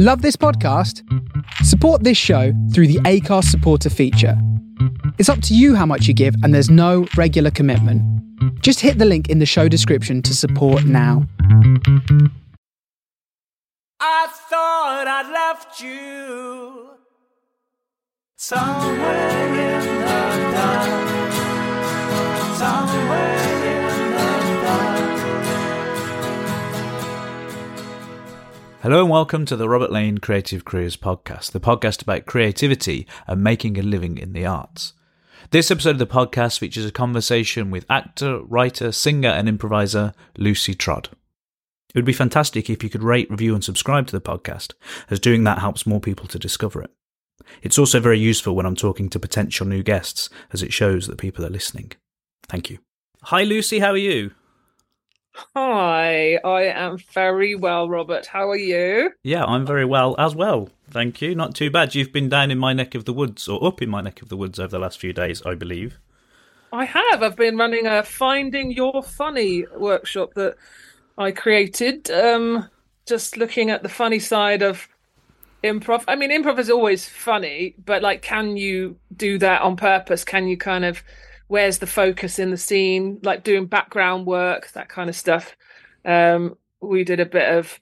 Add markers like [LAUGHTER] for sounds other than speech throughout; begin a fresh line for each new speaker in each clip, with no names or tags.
Love this podcast? Support this show through the Acast supporter feature. It's up to you how much you give, and there's no regular commitment. Just hit the link in the show description to support now.
I thought I left you somewhere in the dark. Somewhere
Hello and welcome to the Robert Lane Creative Careers Podcast, the podcast about creativity and making a living in the arts. This episode of the podcast features a conversation with actor, writer, singer, and improviser Lucy Trodd. It would be fantastic if you could rate, review, and subscribe to the podcast, as doing that helps more people to discover it. It's also very useful when I'm talking to potential new guests, as it shows that people are listening. Thank you. Hi, Lucy, how are you?
Hi, I am very well, Robert. How are you?
Yeah, I'm very well as well. Thank you. Not too bad. You've been down in my neck of the woods, or up in my neck of the woods over the last few days, I believe.
I have. I've been running a Finding Your Funny workshop that I created. Um, just looking at the funny side of improv. I mean, improv is always funny, but like, can you do that on purpose? Can you kind of, where's the focus in the scene? Like doing background work, that kind of stuff. Um, we did a bit of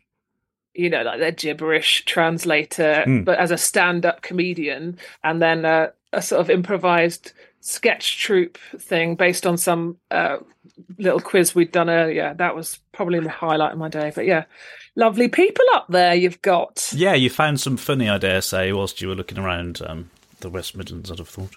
you know, like their gibberish translator,
Mm.
but as a stand-up comedian, and then uh, a sort of improvised sketch troupe thing based on some uh, little quiz we'd done earlier. That was probably the highlight of my day. But yeah, lovely people up there you've got.
Yeah, you found some funny, I dare say, whilst you were looking around um, the West Midlands, I'd have thought.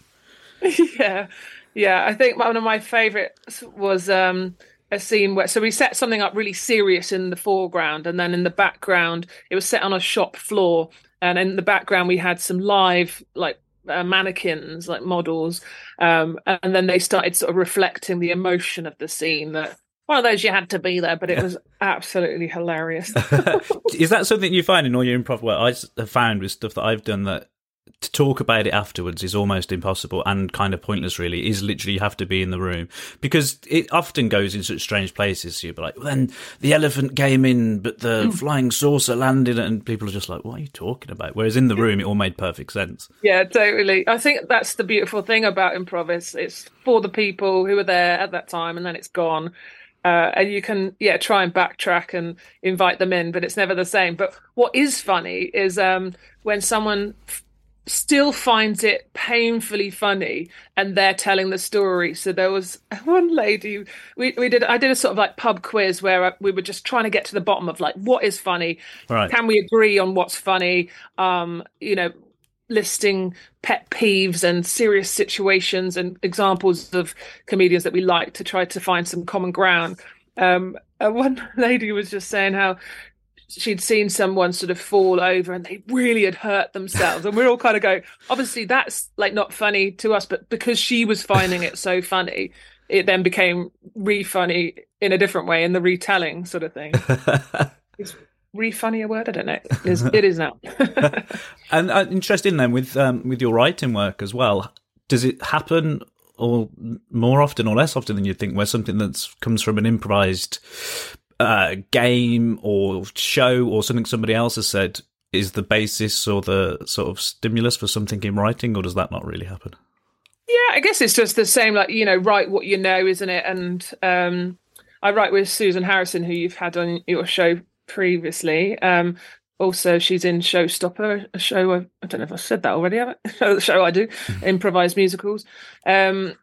[LAUGHS]
yeah, yeah. I think one of my favourites was um, a scene where so we set something up really serious in the foreground, and then in the background it was set on a shop floor, and in the background we had some live like uh, mannequins, like models, um, and then they started sort of reflecting the emotion of the scene. That one of those you had to be there, but it was absolutely hilarious. [LAUGHS]
Is that something you find in all your improv work? I have found with stuff that I've done that to talk about it afterwards is almost impossible and kind of pointless, really. Is literally you have to be in the room because it often goes in such strange places. So you'll be like, well, then the elephant came in, but the flying saucer landed, and people are just like, what are you talking about? Whereas in the room, it all made perfect sense.
Yeah, totally. I think that's the beautiful thing about improv is it's for the people who were there at that time and then it's gone. Uh, and you can, yeah, try and backtrack and invite them in, but it's never the same. But what is funny is um, when someone f- still finds it painfully funny and they're telling the story. So there was [LAUGHS] one lady we, we did I did a sort of like pub quiz where uh, we were just trying to get to the bottom of like what is funny.
Right.
Can we agree on what's funny? Um, you know, listing pet peeves and serious situations and examples of comedians that we like to try to find some common ground. Um, one [LAUGHS] lady was just saying how she'd seen someone sort of fall over and they really had hurt themselves. And we're all kind of going obviously that's like not funny to us but because she was finding it so funny it then became re-funny in a different way in the retelling sort of thing. [LAUGHS] Is re-funny a word? I don't know. It is, it is now. [LAUGHS]
And uh, interesting then with um, with your writing work as well. Does it happen or more often or less often than you'd think, where something that comes from an improvised uh, game or show or something somebody else has said is the basis or the sort of stimulus for something in writing, or does that not really happen?
Yeah, I guess it's just the same, like, you know, write what you know, isn't it? And um, I write with Susan Harrison, who you've had on your show previously. Um, also, she's in Showstopper, a show, I, I don't know if I said that already, have I? the [LAUGHS] show I do, [LAUGHS] improvised musicals. Um,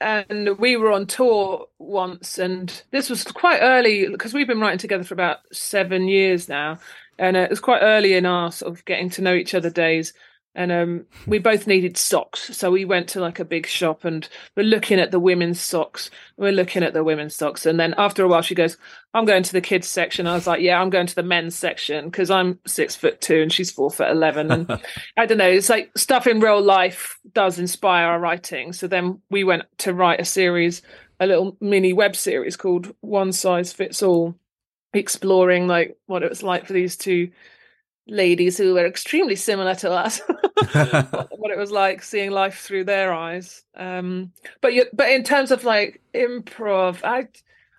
and we were on tour once, and this was quite early because we've been writing together for about seven years now. And uh, it was quite early in our sort of getting to know each other days and um, we [LAUGHS] both needed socks, so we went to like a big shop and we're looking at the women's socks. We're looking at the women's socks, and then after a while, she goes, "I'm going to the kids section." I was like, "Yeah, I'm going to the men's section because I'm six foot two and she's four foot eleven. And [LAUGHS] I don't know, it's like stuff in real life does inspire our writing. So then we went to write a series, a little mini web series called "One Size Fits All," exploring like what it was like for these two ladies who were extremely similar to us [LAUGHS] [LAUGHS] what it was like seeing life through their eyes um but you but in terms of like improv i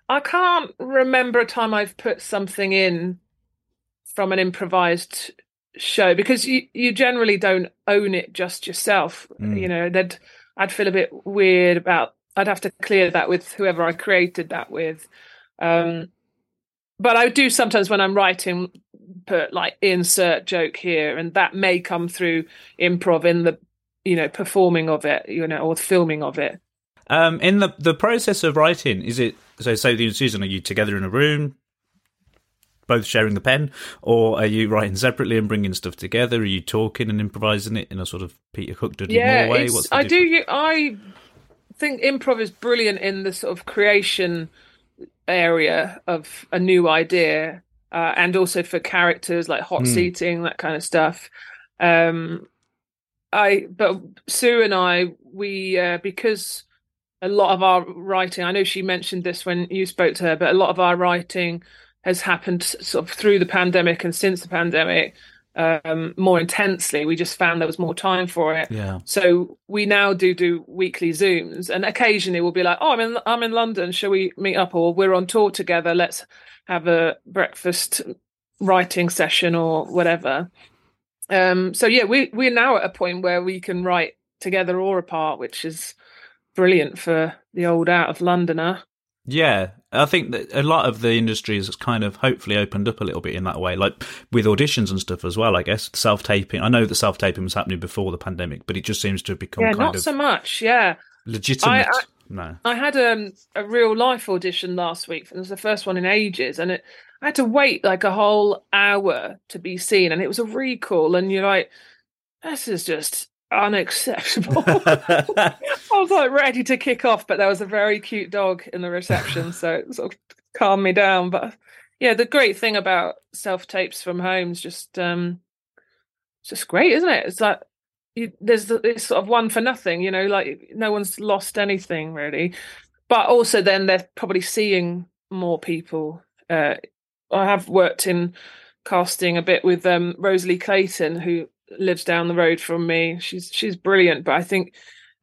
i can't remember a time i've put something in from an improvised show because you you generally don't own it just yourself.
Mm.
You know, that I'd feel a bit weird about. I'd have to clear that with whoever I created that with. Um, but I do sometimes when I'm writing put like insert joke here, and that may come through improv in the you know performing of it, you know, or filming of it.
Um, in the the process of writing, is it so? Say you and Susan, are you together in a room, both sharing the pen, or are you writing separately and bringing stuff together? Are you talking and improvising it in a sort of Peter Cook Dudley
yeah,
Moore way? What's
I do.
difference?
u- I think improv is brilliant in the sort of creation area of a new idea, uh, and also for characters like hot
Hmm.
seating, that kind of stuff. Um, I but Sue and I, we uh, because a lot of our writing. I know she mentioned this when you spoke to her, but a lot of our writing has happened sort of through the pandemic and since the pandemic um, more intensely. We just found there was more time for it.
Yeah.
So we now do do weekly Zooms, and occasionally we'll be like, "Oh, I'm in I'm in London. Shall we meet up?" Or we're on tour together. Let's have a breakfast writing session or whatever. Um, so yeah, we we're now at a point where we can write together or apart, which is brilliant for the old out of Londoner.
Yeah, I think that a lot of the industry has kind of hopefully opened up a little bit in that way, like with auditions and stuff as well. I guess self taping. I know that self taping was happening before the pandemic, but it just seems to have become
yeah, not so much. Yeah,
legitimate.
I-
no,
I had um, a real life audition last week. and It was the first one in ages, and it, I had to wait like a whole hour to be seen, and it was a recall. And you're like, this is just unacceptable. [LAUGHS] I was like ready to kick off, but there was a very cute dog in the reception, so it sort of calmed me down. But yeah, the great thing about self tapes from home is just um, it's just great, isn't it? It's like you, there's the, it's sort of one for nothing, you know, like no one's lost anything really. But also, then they're probably seeing more people. Uh, I have worked in casting a bit with um, Rosalie Clayton, who lives down the road from me. She's she's brilliant, but I think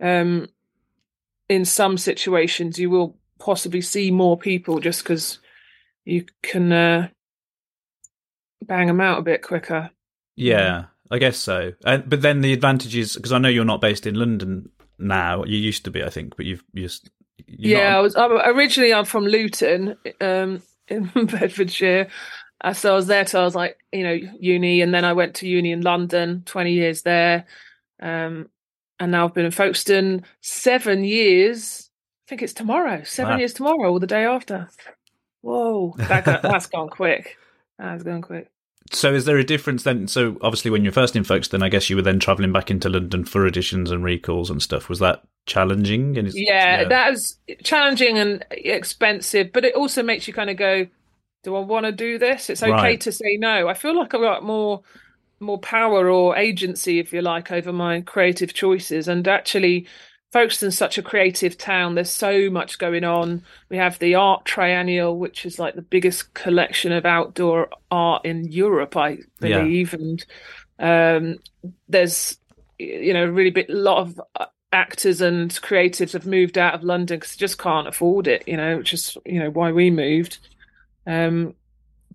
um, in some situations you will possibly see more people just because you can uh, bang them out a bit quicker.
yeah, I guess so. Uh, but then the advantages, because I know you're not based in London now. You used to be, I think, but you've just
yeah,
not-
I was I'm, originally I'm from Luton, um, [LAUGHS] in Bedfordshire. Uh, so I was there till I was like, you know, uni, and then I went to uni in London, twenty years there, um, and now I've been in Folkestone seven years. I think it's tomorrow, seven
Wow.
years tomorrow, or the day after. Whoa, that got, that's [LAUGHS] gone quick. That's gone quick.
So is there a difference then? So obviously, when you're first in Folkestone, I guess you were then travelling back into London for auditions and recalls and stuff. Was that challenging? And is-
Yeah, that was challenging and expensive, but it also makes you kind of go, "Do I want to do this?" It's okay
Right.
to say no. I feel like I've got more more power or agency, if you like, over my creative choices. And actually, Folkestone's such a creative town. There's so much going on. We have the Art Triennial, which is like the biggest collection of outdoor art in Europe, I
Yeah.
believe, and um, there's you know really big lot of uh, actors and creatives have moved out of London because they just can't afford it. You know, which is you know why we moved. Um,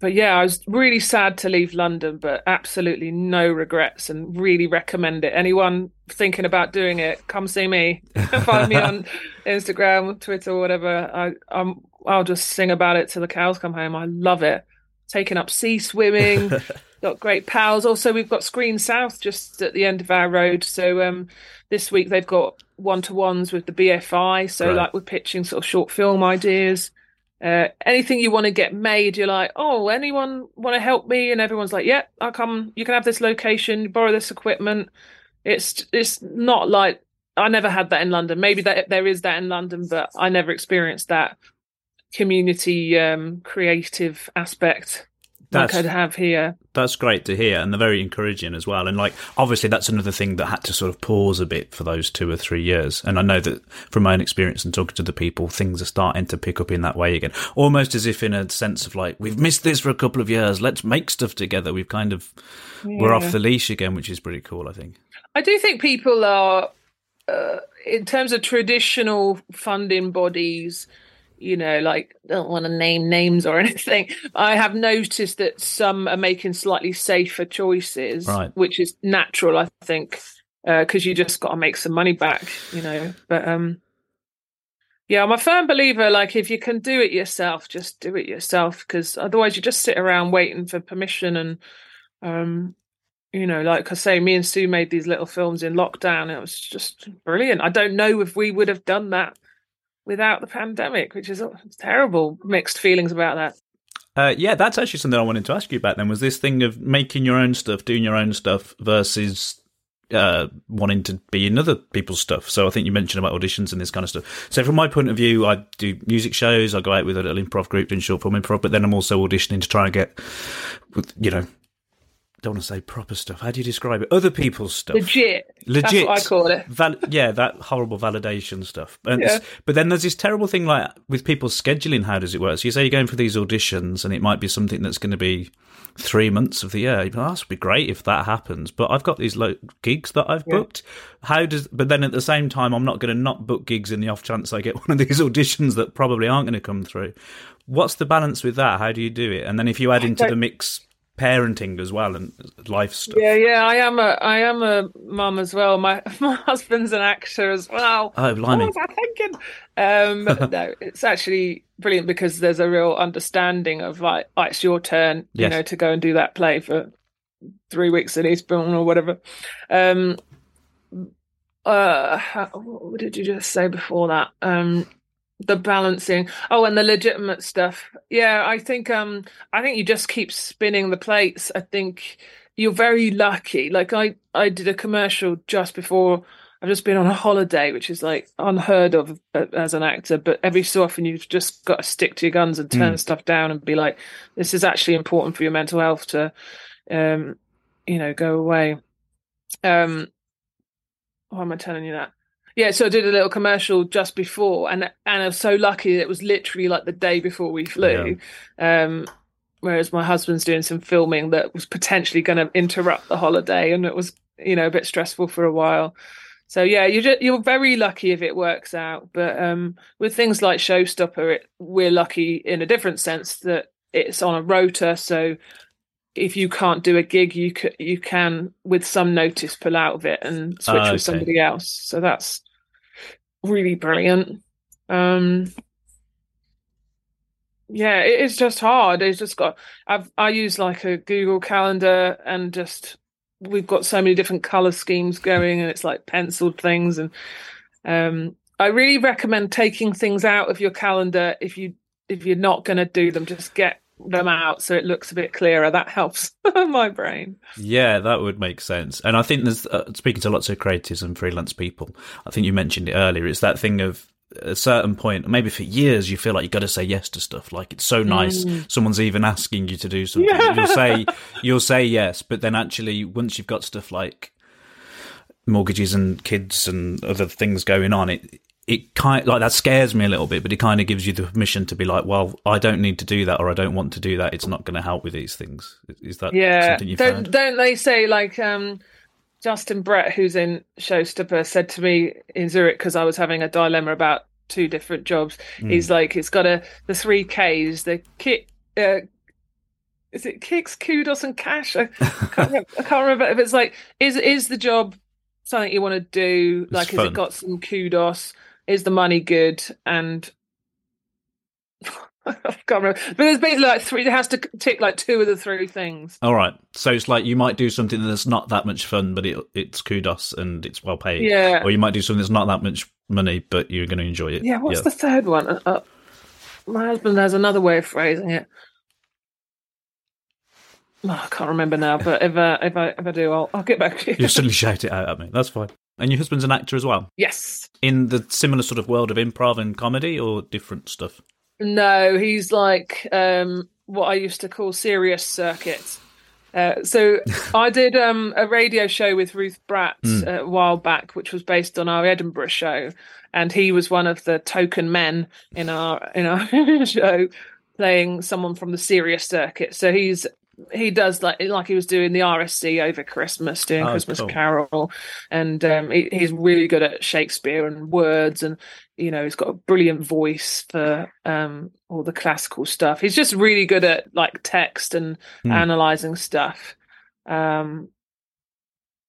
but yeah, I was really sad to leave London, but absolutely no regrets, and really recommend it. Anyone thinking about doing it, come see me. [LAUGHS] Find me on Instagram, Twitter, whatever. I, I'm I'll just sing about it till the cows come home. I love it. Taking up sea swimming, [LAUGHS] got great pals. Also, we've got Screen South just at the end of our road. So um, this week they've got one to ones with the BFI. So
Right.
like we're pitching sort of short film ideas. Uh, anything you want to get made, you're like, oh, anyone want to help me? And everyone's like, yeah, I'll come. You can have this location, borrow this equipment. It's it's not like I never had that in London. Maybe that there is that in London, but I never experienced that community um, creative aspect
That's-
like I'd have here.
That's great to hear, and they're very encouraging as well. And like, obviously, that's another thing that had to sort of pause a bit for those two or three years. And I know that from my own experience and talking to the people, things are starting to pick up in that way again. Almost as if in a sense of like, we've missed this for a couple of years. Let's make stuff together. We've kind of we're off the leash again, which is pretty cool. I think.
I do think people are, uh, in terms of traditional funding bodies, you know, like don't want to name names or [LAUGHS] anything. I have noticed that some are making slightly safer choices,
Right.
which is natural, I think, because you just got to make some money back, you know. But um, yeah, I'm a firm believer. Like, if you can do it yourself, just do it yourself, because otherwise you just sit around waiting for permission and um. You know, like I say, me and Sue made these little films in lockdown. It was just brilliant. I don't know if we would have done that without the pandemic, which is terrible. Mixed feelings about that.
Uh, yeah, that's actually something I wanted to ask you about. Then was this thing of making your own stuff, doing your own stuff, versus uh, wanting to be in other people's stuff. So I think you mentioned about auditions and this kind of stuff. So from my point of view, I do music shows. I go out with a little improv group doing short form improv, but then I'm also auditioning to try and get, you know, don't want to say proper stuff. How do you describe it? Other people's stuff.
Legit.
Legit.
That's what I call it.
Val- yeah, that horrible validation stuff.
Yeah.
But then there's this terrible thing like with people scheduling. How does it work? So you say you're going for these auditions, and it might be something that's going to be three months of the year. Go, oh, that would be great if that happens. But I've got these lo- gigs that I've
Yeah.
booked. How does? But then at the same time, I'm not going to not book gigs in the off chance I get [LAUGHS] one of these auditions that probably aren't going to come through. What's the balance with that? How do you do it? And then if you add into the mix parenting as well and life stuff.
Yeah, yeah. I am a I am a mum as well. My [LAUGHS] my husband's an actor as well.
Oh, blimey.
What was I thinking? Um, [LAUGHS] no, it's actually brilliant because there's a real understanding of like, oh, it's your turn, you
Yes.
know, to go and do that play for three weeks in Eastbourne or whatever. Um, uh, what did you just say before that? Um, the balancing. Oh, and the legitimate stuff. Yeah, I think um, I think you just keep spinning the plates. I think you're very lucky. Like I, I did a commercial just before. I've just been on a holiday, which is like unheard of uh, as an actor. But every so often, you've just got to stick to your guns and turn stuff down and be like, "This is actually important for your mental health to, um, you know, go away." Um, why am I telling you that? Yeah, so I did a little commercial just before, and and I was so lucky that it was literally like the day before we flew. Um, whereas my husband's doing some filming that was potentially going to interrupt the holiday, and it was you know a bit stressful for a while. So yeah, you're just, you're very lucky if it works out. But um, with things like Showstopper, it, we're lucky in a different sense that it's on a rota. So if you can't do a gig, you c- you can with some notice pull out of it and switch
Ah, okay.
with somebody else. So that's really brilliant. Um, yeah, it is just hard. It's just got. I've I use like a Google Calendar and just we've got so many different color schemes going, and it's like penciled things. And um, I really recommend taking things out of your calendar if you if you're not going to do them. Just get them out so it looks a bit clearer. That helps [LAUGHS] my brain.
Yeah, that would make sense. And I think there's uh, speaking to lots of creatives and freelance people. I think you mentioned it earlier. It's that thing of a certain point, maybe for years, you feel like you've got to say yes to stuff. Like it's so nice. Someone's even asking you to do something.
Yeah.
You'll say [LAUGHS] you'll say yes, but then actually, once you've got stuff like mortgages and kids and other things going on, it it kind like that scares me a little bit. But it kind of gives you the permission to be like, well, I don't need to do that, or I don't want to do that. It's not going to help with these things. Is that
Yeah,
something you
don't
found?
don't they say like um, Justin Brett, who's in Showstopper, said to me in Zurich because I was having a dilemma about two different jobs.
Hmm.
He's like, it's got a the three Ks, the kit. Uh, is it kicks, kudos, and cash? I can't, remember, I can't remember if it's like is is the job something you want to do? Like, has it got some kudos? Is the money good? And [LAUGHS] I can't remember. But there's basically like three. It has to tick like two of the three things.
All right. So it's like you might do something that's not that much fun, but it, it's kudos and it's well paid.
Yeah.
Or you might do something that's not that much money, but you're going to enjoy it.
Yeah, what's the third one? Uh, uh, my husband has another way of phrasing it. Oh, I can't remember now, but if uh, if I if I do, I'll I'll get back to you.
You [LAUGHS] suddenly shout it out at me. That's fine. And your husband's an actor as well,
yes.
in the similar sort of world of improv and comedy, or different stuff.
No, he's like um, what I used to call serious circuits. Uh, so [LAUGHS] I did um, a radio show with Ruth Bratt uh, a while back, which was based on our Edinburgh show, and he was one of the token men in our in our [LAUGHS] show, playing someone from the serious circuit. So he's he does like like he was doing the RSC over Christmas, doing
Oh,
Christmas
cool.
Carol, and um, he, he's really good at Shakespeare and words, and you know, he's got a brilliant voice for um, all the classical stuff. He's just really good at like text and
Hmm.
analyzing stuff. Um,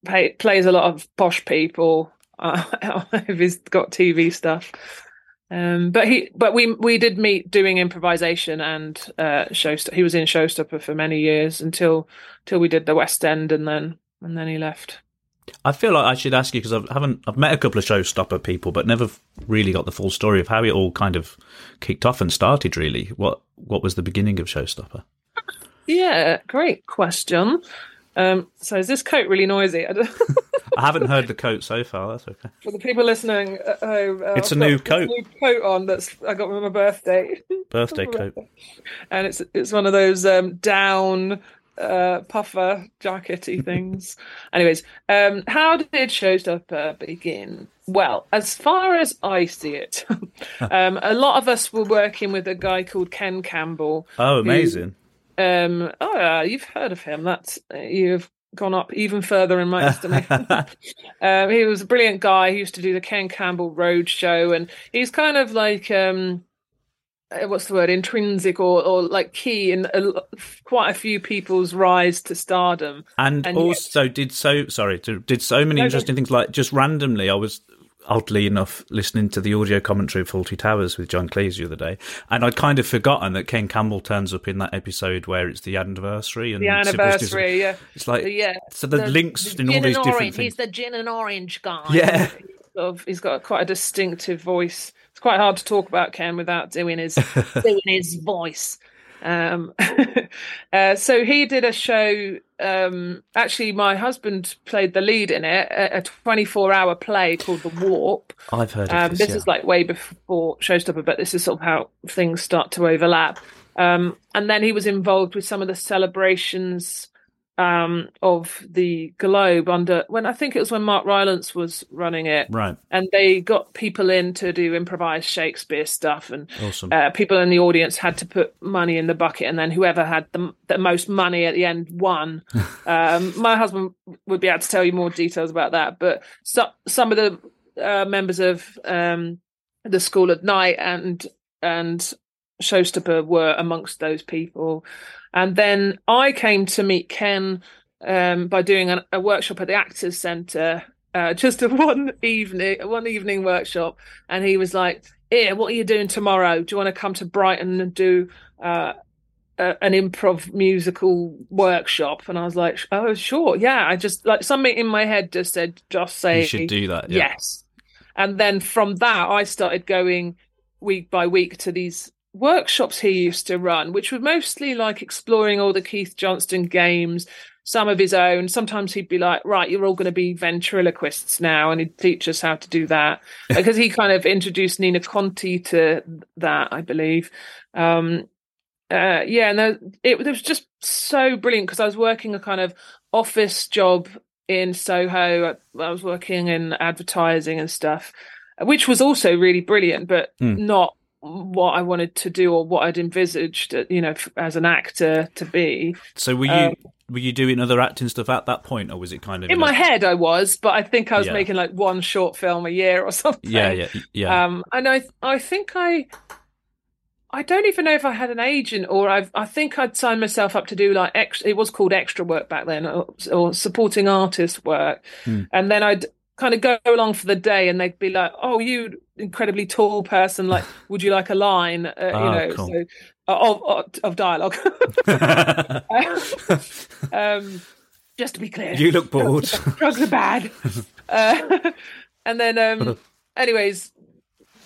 pay, plays a lot of posh people. [LAUGHS] Uh, [LAUGHS] if he's got TV stuff. Um, but he, but we we did meet doing improvisation and uh, showstopper. He was in Showstopper for many years until until we did the West End, and then and then he left.
I feel like I should ask you because I haven't. I've met a couple of showstopper people, but never really got the full story of how it all kind of kicked off and started. Really, what what was the beginning of Showstopper?
Yeah, great question. Um, so is this coat really noisy? [LAUGHS] I
haven't heard the coat so far. That's okay.
for the people listening at home, uh,
It's a
I've
new coat.
new coat on that's I got for my birthday, [LAUGHS]
Birthday coat.
and it's it's one of those um, down uh, puffer jackety [LAUGHS] things. Anyways, um, how did Showstopper begin? Well, as far as I see it, [LAUGHS] um, a lot of us were working with a guy called Ken Campbell.
Oh, amazing!
Um, oh, yeah, you've heard of him. That's you've gone up even further in my [LAUGHS] estimation. [LAUGHS] um, he was a brilliant guy. He used to do the Ken Campbell Road Show, and he's kind of like um, uh, what's the word? Intrinsic or or like key in a, quite a few people's rise to stardom.
And,
and yet-
also did so. Sorry, did did so many
No, no.
interesting things. Like just randomly, I was oddly enough listening to the audio commentary of Fawlty Towers with John Cleese the other day, and I'd kind of forgotten that Ken Campbell turns up in that episode where it's the anniversary and
The anniversary, yeah,
It's like
yeah.
so the, links in all these different
orange.
things.
He's the gin and orange guy.
Yeah.
He's sort of- he's got quite a distinctive voice. It's quite hard to talk about Ken without doing his [LAUGHS] doing his voice. Um, [LAUGHS] uh, so he did a show. Um, actually, my husband played the lead in it, a 24 hour play called The Warp.
I've heard of
Um,
this.
this
yeah.
is like way before Showstopper, but this is sort of how things start to overlap. Um, and then he was involved with some of the celebrations um, of the Globe under when I think it was when Mark Rylance was running it,
right.
and they got people in to do improvised Shakespeare stuff, and
Awesome.
uh, people in the audience had to put money in the bucket, and then whoever had the, the most money at the end won. [LAUGHS] um, my husband would be able to tell you more details about that, but so, some of the uh, members of um, the School of Night and and Showstopper were amongst those people, and then I came to meet Ken um, by doing a, a workshop at the Actors Centre. Uh, [LAUGHS] just a one evening, one evening workshop, and he was like, "Here, what are you doing tomorrow? Do you want to come to Brighton and do uh, an improv musical workshop?" And I was like, "Oh, sure, yeah." I just like something in my head just said, "Just say
you should do that. Yeah.
yes." And then from that, I started going week by week to these workshops he used to run, which were mostly like exploring all the Keith Johnstone games, some of his own. Sometimes he'd be like, right, you're all going to be ventriloquists now. And he'd teach us how to do that [LAUGHS] because he kind of introduced Nina Conti to that, I believe. Um, uh, yeah, and there, it, it was just so brilliant because I was working a kind of office job in Soho. I, I was working in advertising and stuff, which was also really brilliant, but
Hmm.
not what I wanted to do or what I'd envisaged, you know, as an actor to be.
So were you
Um,
were you doing other acting stuff at that point, or was it kind of
In my head, I was, but I think I was
Yeah.
making like one short film a year or [LAUGHS] something.
Yeah, yeah, yeah.
Um, and I, I think I, I don't even know if I had an agent or I've, I think I'd signed myself up to do like extra. It was called extra work back then, or, or supporting artist work.
Hmm.
And then I'd kind of go along for the day, and they'd be like, "Oh, you incredibly tall person, like, [LAUGHS] would you like a line?" Uh,
Ah,
you know,
cool.
so uh, of of, of dialogue. [LAUGHS] [LAUGHS] um, just to be clear,
you look bored.
drugs are bad. uh, and then, um, anyways,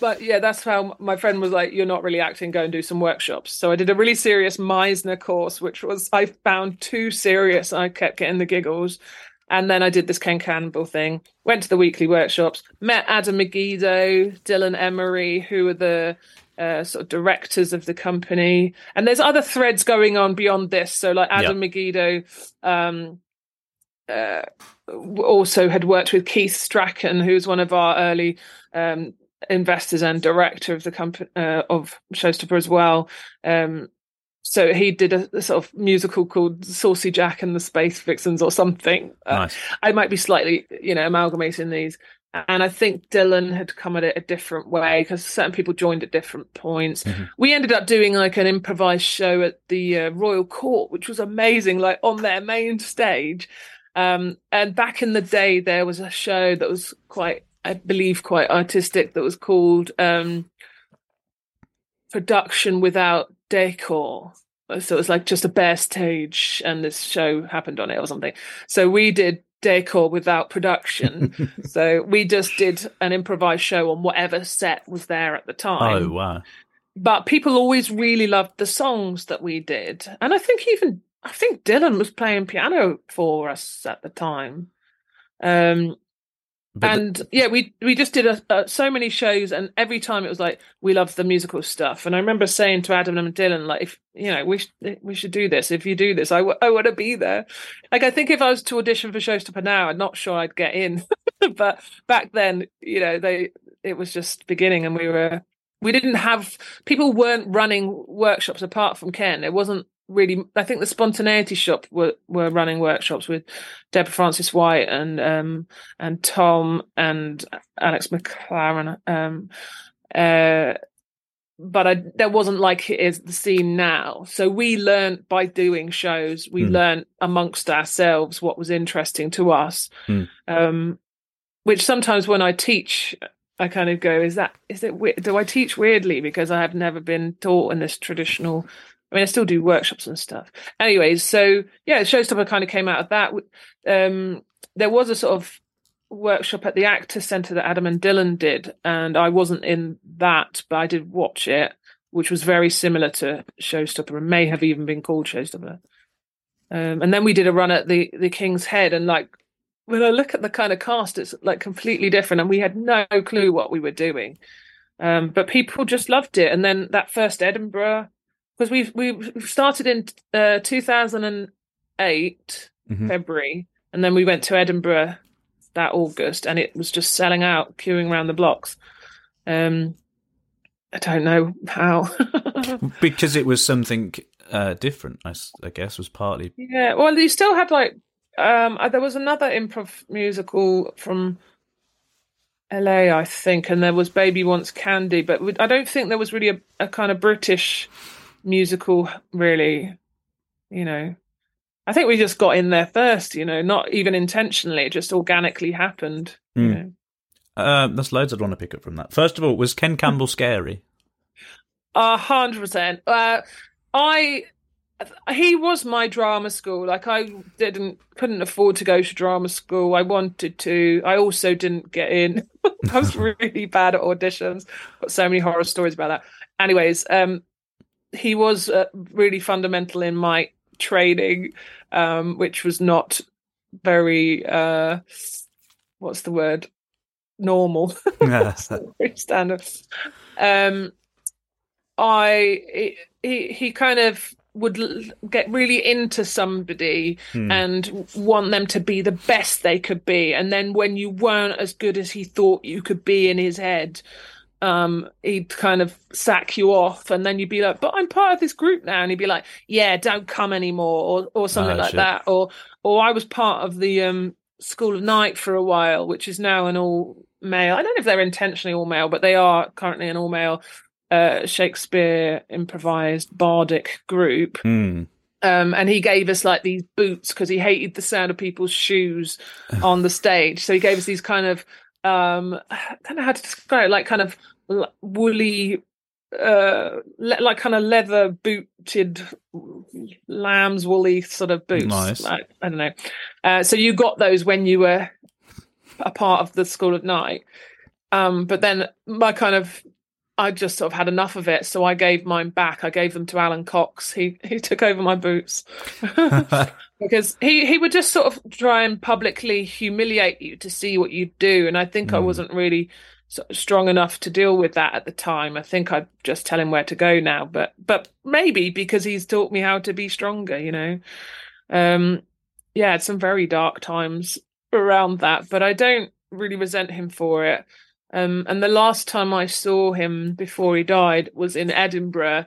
but yeah, that's how my friend was like, "You're not really acting. Go and do some workshops." So I did a really serious Meisner course, which was I found too serious. I kept getting the giggles. And then I did this Ken Campbell thing. Went to the weekly workshops. Met Adam Meggido, Dylan Emery, who are the uh, sort of directors of the company. And there's other threads going on beyond this. So like Adam Meggido, um, uh, also had worked with Keith Strachan, who's one of our early um, investors and director of the company uh, of Showstopper as well. Um, so he did a, a sort of musical called Saucy Jack and the Space Vixens or something. Uh,
nice.
I might be slightly, you know, amalgamating these. and I think Dylan had come at it a different way because certain people joined at different points. We ended up doing like an improvised show at the uh, Royal Court, which was amazing, like on their main stage. Um, and back in the day, there was a show that was quite, I believe, quite artistic that was called um, Production Without Decor. So it was like just a bare stage, and this show happened on it or something. So we did decor without production. [LAUGHS] so we just did an improvised show on whatever set was there at the time
Oh wow.
but people always really loved the songs that we did and i think even i think dylan was playing piano for us at the time um
But the-
and yeah we we just did a, uh, so many shows and every time it was like we love the musical stuff. And i remember saying to adam and dylan like if you know we sh- we should do this. If you do this i, w- I want to be there. Like i think if i was to audition for showstopper now i'm not sure i'd get in. [LAUGHS] But back then you know they it was just beginning and we were we didn't have people weren't running workshops apart from ken. It wasn't really i think the spontaneity shop were were running workshops with Deborah Frances-White and um and tom and alex mclaren um uh but I, there wasn't like it is the scene now. So we learned by doing shows. We
Hmm.
learned amongst ourselves what was interesting to us.
Hmm.
Um, which sometimes when I teach, I kind of go, "Is that is it? Do I teach weirdly because I have never been taught in this traditional?" I mean, I still do workshops and stuff. Anyways, so yeah, Showstopper kind of came out of that. Um, there was a sort of workshop at the Actor Centre that Adam and Dylan did, and I wasn't in that, but I did watch it, which was very similar to Showstopper and may have even been called Showstopper. Um, and then we did a run at the the King's Head, and like when I look at the kind of cast, it's like completely different, and we had no clue what we were doing. Um, but people just loved it, and then that first Edinburgh, because we we started in uh, 2008
Mhm.
February, and then we went to Edinburgh that August, and it was just selling out, queuing around the blocks. Um, I don't know how. [LAUGHS]
because it was something uh, different, I guess, was partly.
yeah, well, you still had like um, uh, there was another improv musical from LA, I think, and there was Baby Wants Candy, but I don't think there was really a, a kind of British musical, really. You know, I think we just got in there first. You know, not even intentionally; it just organically happened. You
Mm.
know.
Uh, there's loads I'd want to pick up from that. First of all, was Ken Campbell scary?
A hundred percent. Uh, I he was my drama school. Like I didn't couldn't afford to go to drama school. I wanted to. I also didn't get in. [LAUGHS] I was [LAUGHS] really bad at auditions. Got so many horror stories about that. Anyways, um, he was uh, really fundamental in my training, um, which was not very. Uh, what's the word? Normal. [LAUGHS] very standard. Um, I he- he he kind of would l- get really into somebody
Hmm.
and want them to be the best they could be, and then when you weren't as good as he thought you could be in his head, um, he'd kind of sack you off, and then you'd be like, "But I'm part of this group now," and he'd be like, "Yeah, don't come anymore," or or something
Ah,
like
shit.
that, or or I was part of the um School of Night for a while, which is now an all male. I don't know if they're intentionally all male, but they are currently an all male uh, Shakespeare improvised bardic group.
Hmm.
Um, and he gave us like these boots because he hated the sound of people's shoes [SIGHS] on the stage. So he gave us these kind of um, I don't know how to describe it, like kind of woolly, uh, le- like kind of leather booted lamb's woolly sort of boots.
Nice.
Like, I don't know. Uh, so you got those when you were a part of the School of Night. Um, but then my kind of I just sort of had enough of it, so I gave mine back. I gave them to Alan Cox. He he took over my boots [LAUGHS] [LAUGHS] because he he would just sort of try and publicly humiliate you to see what you do, and I think I
Mm.
wasn't really sort of strong enough to deal with that at the time. I think I'd just tell him where to go now, but but maybe because he's taught me how to be stronger, you know. Um, yeah, it's some very dark times around that, but I don't really resent him for it. Um, and the last time I saw him before he died was in Edinburgh,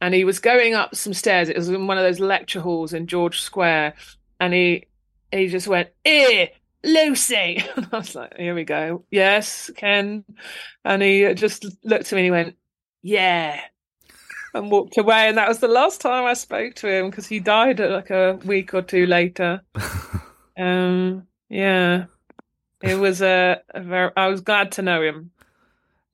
and he was going up some stairs. It was in one of those lecture halls in George Square, and he he just went, "Eh, Lucy. [LAUGHS] And I was like, here we go. Yes, Ken. And he just looked at me and he went, yeah. And walked away. And that was the last time I spoke to him because he died like a week or two later. [LAUGHS] um, yeah. It was a, a very, I was glad to know him.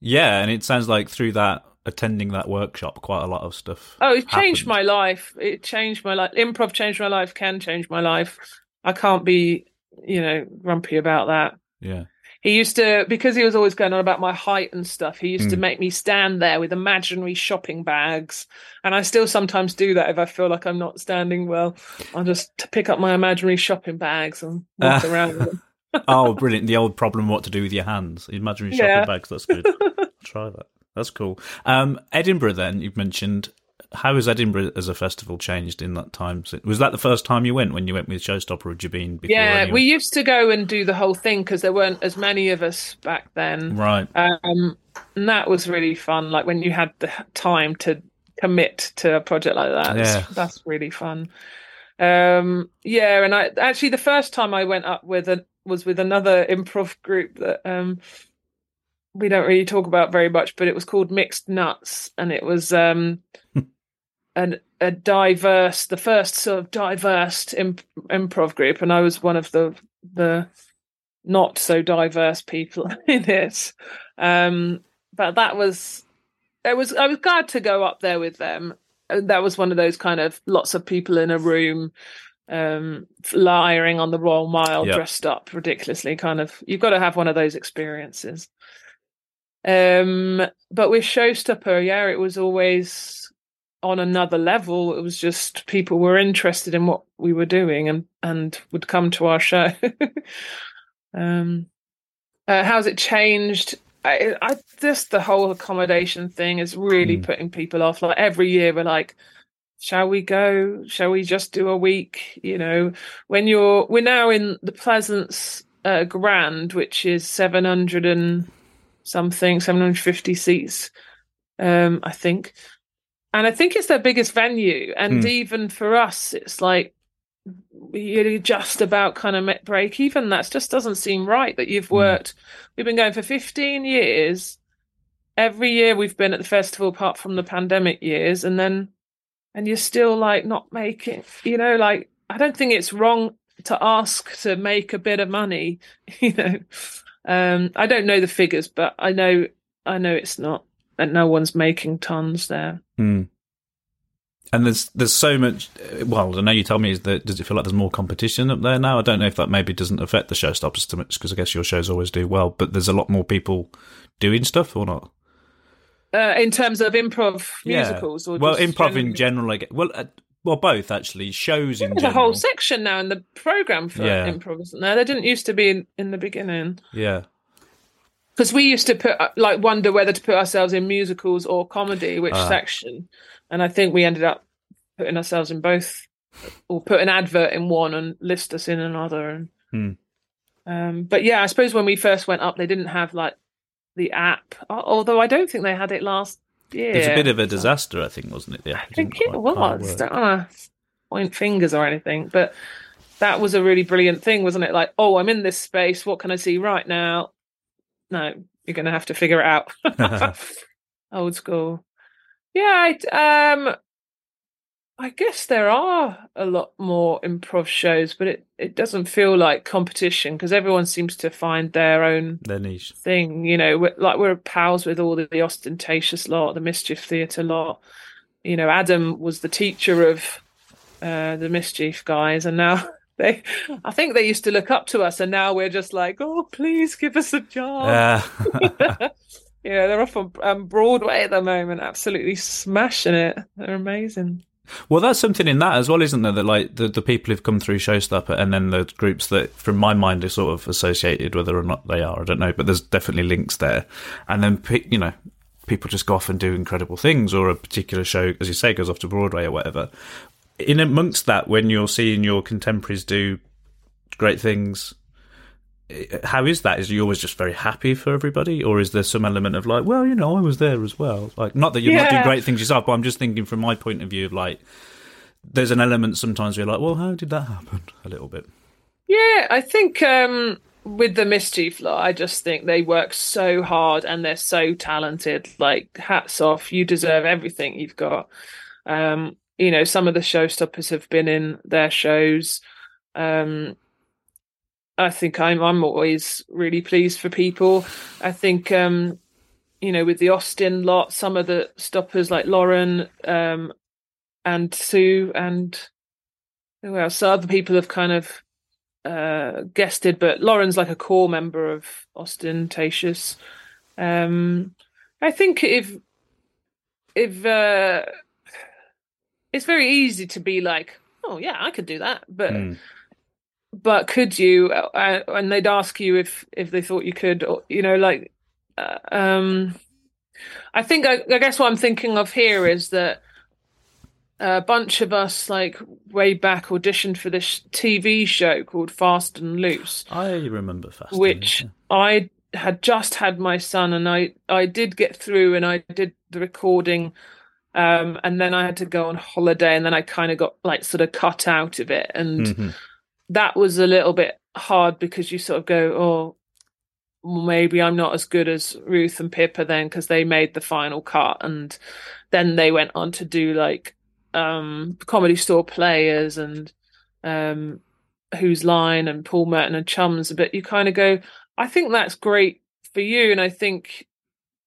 Yeah, and it sounds like through that attending that workshop, quite a lot of stuff.
Oh, it changed
happened.
my life. It changed my life. Improv changed my life. Ken change my life. I can't be, you know, grumpy about that.
Yeah,
He used to because he was always going on about my height and stuff. He used to
Mm.
make me stand there with imaginary shopping bags, and I still sometimes do that if I feel like I'm not standing well. I'll just pick up my imaginary shopping bags and walk
Ah.
around. With them. [LAUGHS]
oh, brilliant! The old problem: what to do with your hands. Imaginary shopping
Yeah.
bags. That's good. [LAUGHS] Try that. That's cool. Um, Edinburgh. Then you've mentioned. How has Edinburgh as a festival changed in that time? Was that the first time you went when you went with Showstopper? Or before?
Yeah,
anyway?
we used to go and do the whole thing because there weren't as many of us back then.
right.
Um, and that was really fun. Like when you had the time to commit to a project like that.
Yeah.
That's really fun. Um, yeah, and I actually the first time I went up with a was with another improv group that um we don't really talk about very much, but it was called Mixed Nuts, and it was um [LAUGHS] an a diverse, the first sort of diverse imp- improv group, and I was one of the the not so diverse people [LAUGHS] in it. Um, but that was it was I was glad to go up there with them. That was one of those kind of lots of people in a room um lying on the Royal Mile
Yeah.
dressed up ridiculously kind of you've got to have one of those experiences. Um but with Showstopper, yeah, it was always on another level. It was just people were interested in what we were doing and and would come to our show. [LAUGHS] um uh, how's it changed? I, I just the whole accommodation thing is really
Mm.
putting people off. Like every year, we're like, "Shall we go? Shall we just do a week?" You know, when you're we're now in the Pleasance uh, Grand, which is seven hundred and something, seven hundred fifty seats, um, I think, and I think it's their biggest venue. And
Hmm.
even for us, it's like you're just about kind of met break even. That just doesn't seem right. That you've
Hmm.
worked. We've been going for 15 years. Every year we've been at the festival, apart from the pandemic years, and then and you're still like not making. You know, like I don't think it's wrong to ask to make a bit of money. [LAUGHS] You know, um, I don't know the figures, but I know I know it's not, and no one's making tons there.
Hmm. And there's there's so much. Well, I know you told me is that does it feel like there's more competition up there now? I don't know if that maybe doesn't affect the showstoppers too much because I guess your shows always do well, but there's a lot more people doing stuff or not?
Uh, in terms of improv
Yeah.
musicals, or
well, improv
generally?
in general. I guess. Well, uh, well, both actually. Shows in
There's a whole section now in the program for
Yeah.
improv, isn't there? There didn't used to be in, in the beginning
yeah,
because we used to put uh, like wonder whether to put ourselves in musicals or comedy, which
Ah.
section, and I think we ended up putting ourselves in both, or put an advert in one and list us in another. And
Hmm.
um, but yeah, I suppose when we first went up, they didn't have like the app, although I don't think they had it last
it was a bit of a disaster, I think, wasn't it? App
I think it was. Don't want to point fingers or anything, but that was a really brilliant thing, wasn't it? Like, oh, I'm in this space. What can I see right now? No, you're going to have to figure it out. [LAUGHS] [LAUGHS] Old school. Yeah, I, um, I guess there are a lot more improv shows, but it, it doesn't feel like competition because everyone seems to find their own
Their niche.
thing. You know, we're, like we're pals with all the, the Austentatious lot, the mischief theatre lot. You know, Adam was the teacher of uh, the mischief guys, and now [LAUGHS] they, I think they used to look up to us, and now we're just like, oh, please give us a job.
Uh, [LAUGHS] [LAUGHS]
yeah, they're off on um, Broadway at the moment, absolutely smashing it. They're amazing.
Well, that's something in that as well, isn't there? That like the, the people who've come through Showstopper, and then the groups that, from my mind, are sort of associated, whether or not they are, I don't know. But there's definitely links there, and then you know, people just go off and do incredible things, or a particular show, as you say, goes off to Broadway or whatever. In amongst that, when you're seeing your contemporaries do great things, how is that? Is you always just very happy for everybody, or is there some element of like, well, you know, I was there as well? Like, not that you're not doing great things yourself, but I'm just thinking from my point of view of like, there's an element sometimes where you're like, well, how did that happen? A little bit.
Yeah, I think um, with the mischief lot, I just think they work so hard and they're so talented. Like hats off, you deserve everything you've got. Um, you know, some of the showstoppers have been in their shows. Um, I think I'm I'm always really pleased for people. I think um, you know, with the Austen lot, some of the stoppers like Lauren um, and Sue and who else? So other people have kind of uh, guested, but Lauren's like a core member of Austentatious. Um, I think if if uh, it's very easy to be like, oh yeah, I could do that, but
Mm.
But could you? Uh, and they'd ask you if if they thought you could, or you know, like, uh, um, I think I, I guess what I'm thinking of here is that a bunch of us, like way back, auditioned for this TV show called Fast and Loose,
I remember fast.
which
Loose,
I had just had my son, and I I did get through, and I did the recording. Um, and then I had to go on holiday, and then I kind of got like sort of cut out of it, and
yeah.
That was a little bit hard because you sort of go, oh, maybe I'm not as good as Ruth and Pippa then because they made the final cut, and then they went on to do like um, comedy store players and um, Whose Line and Paul Merton and Chums. But you kind of go, I think that's great for you, and I think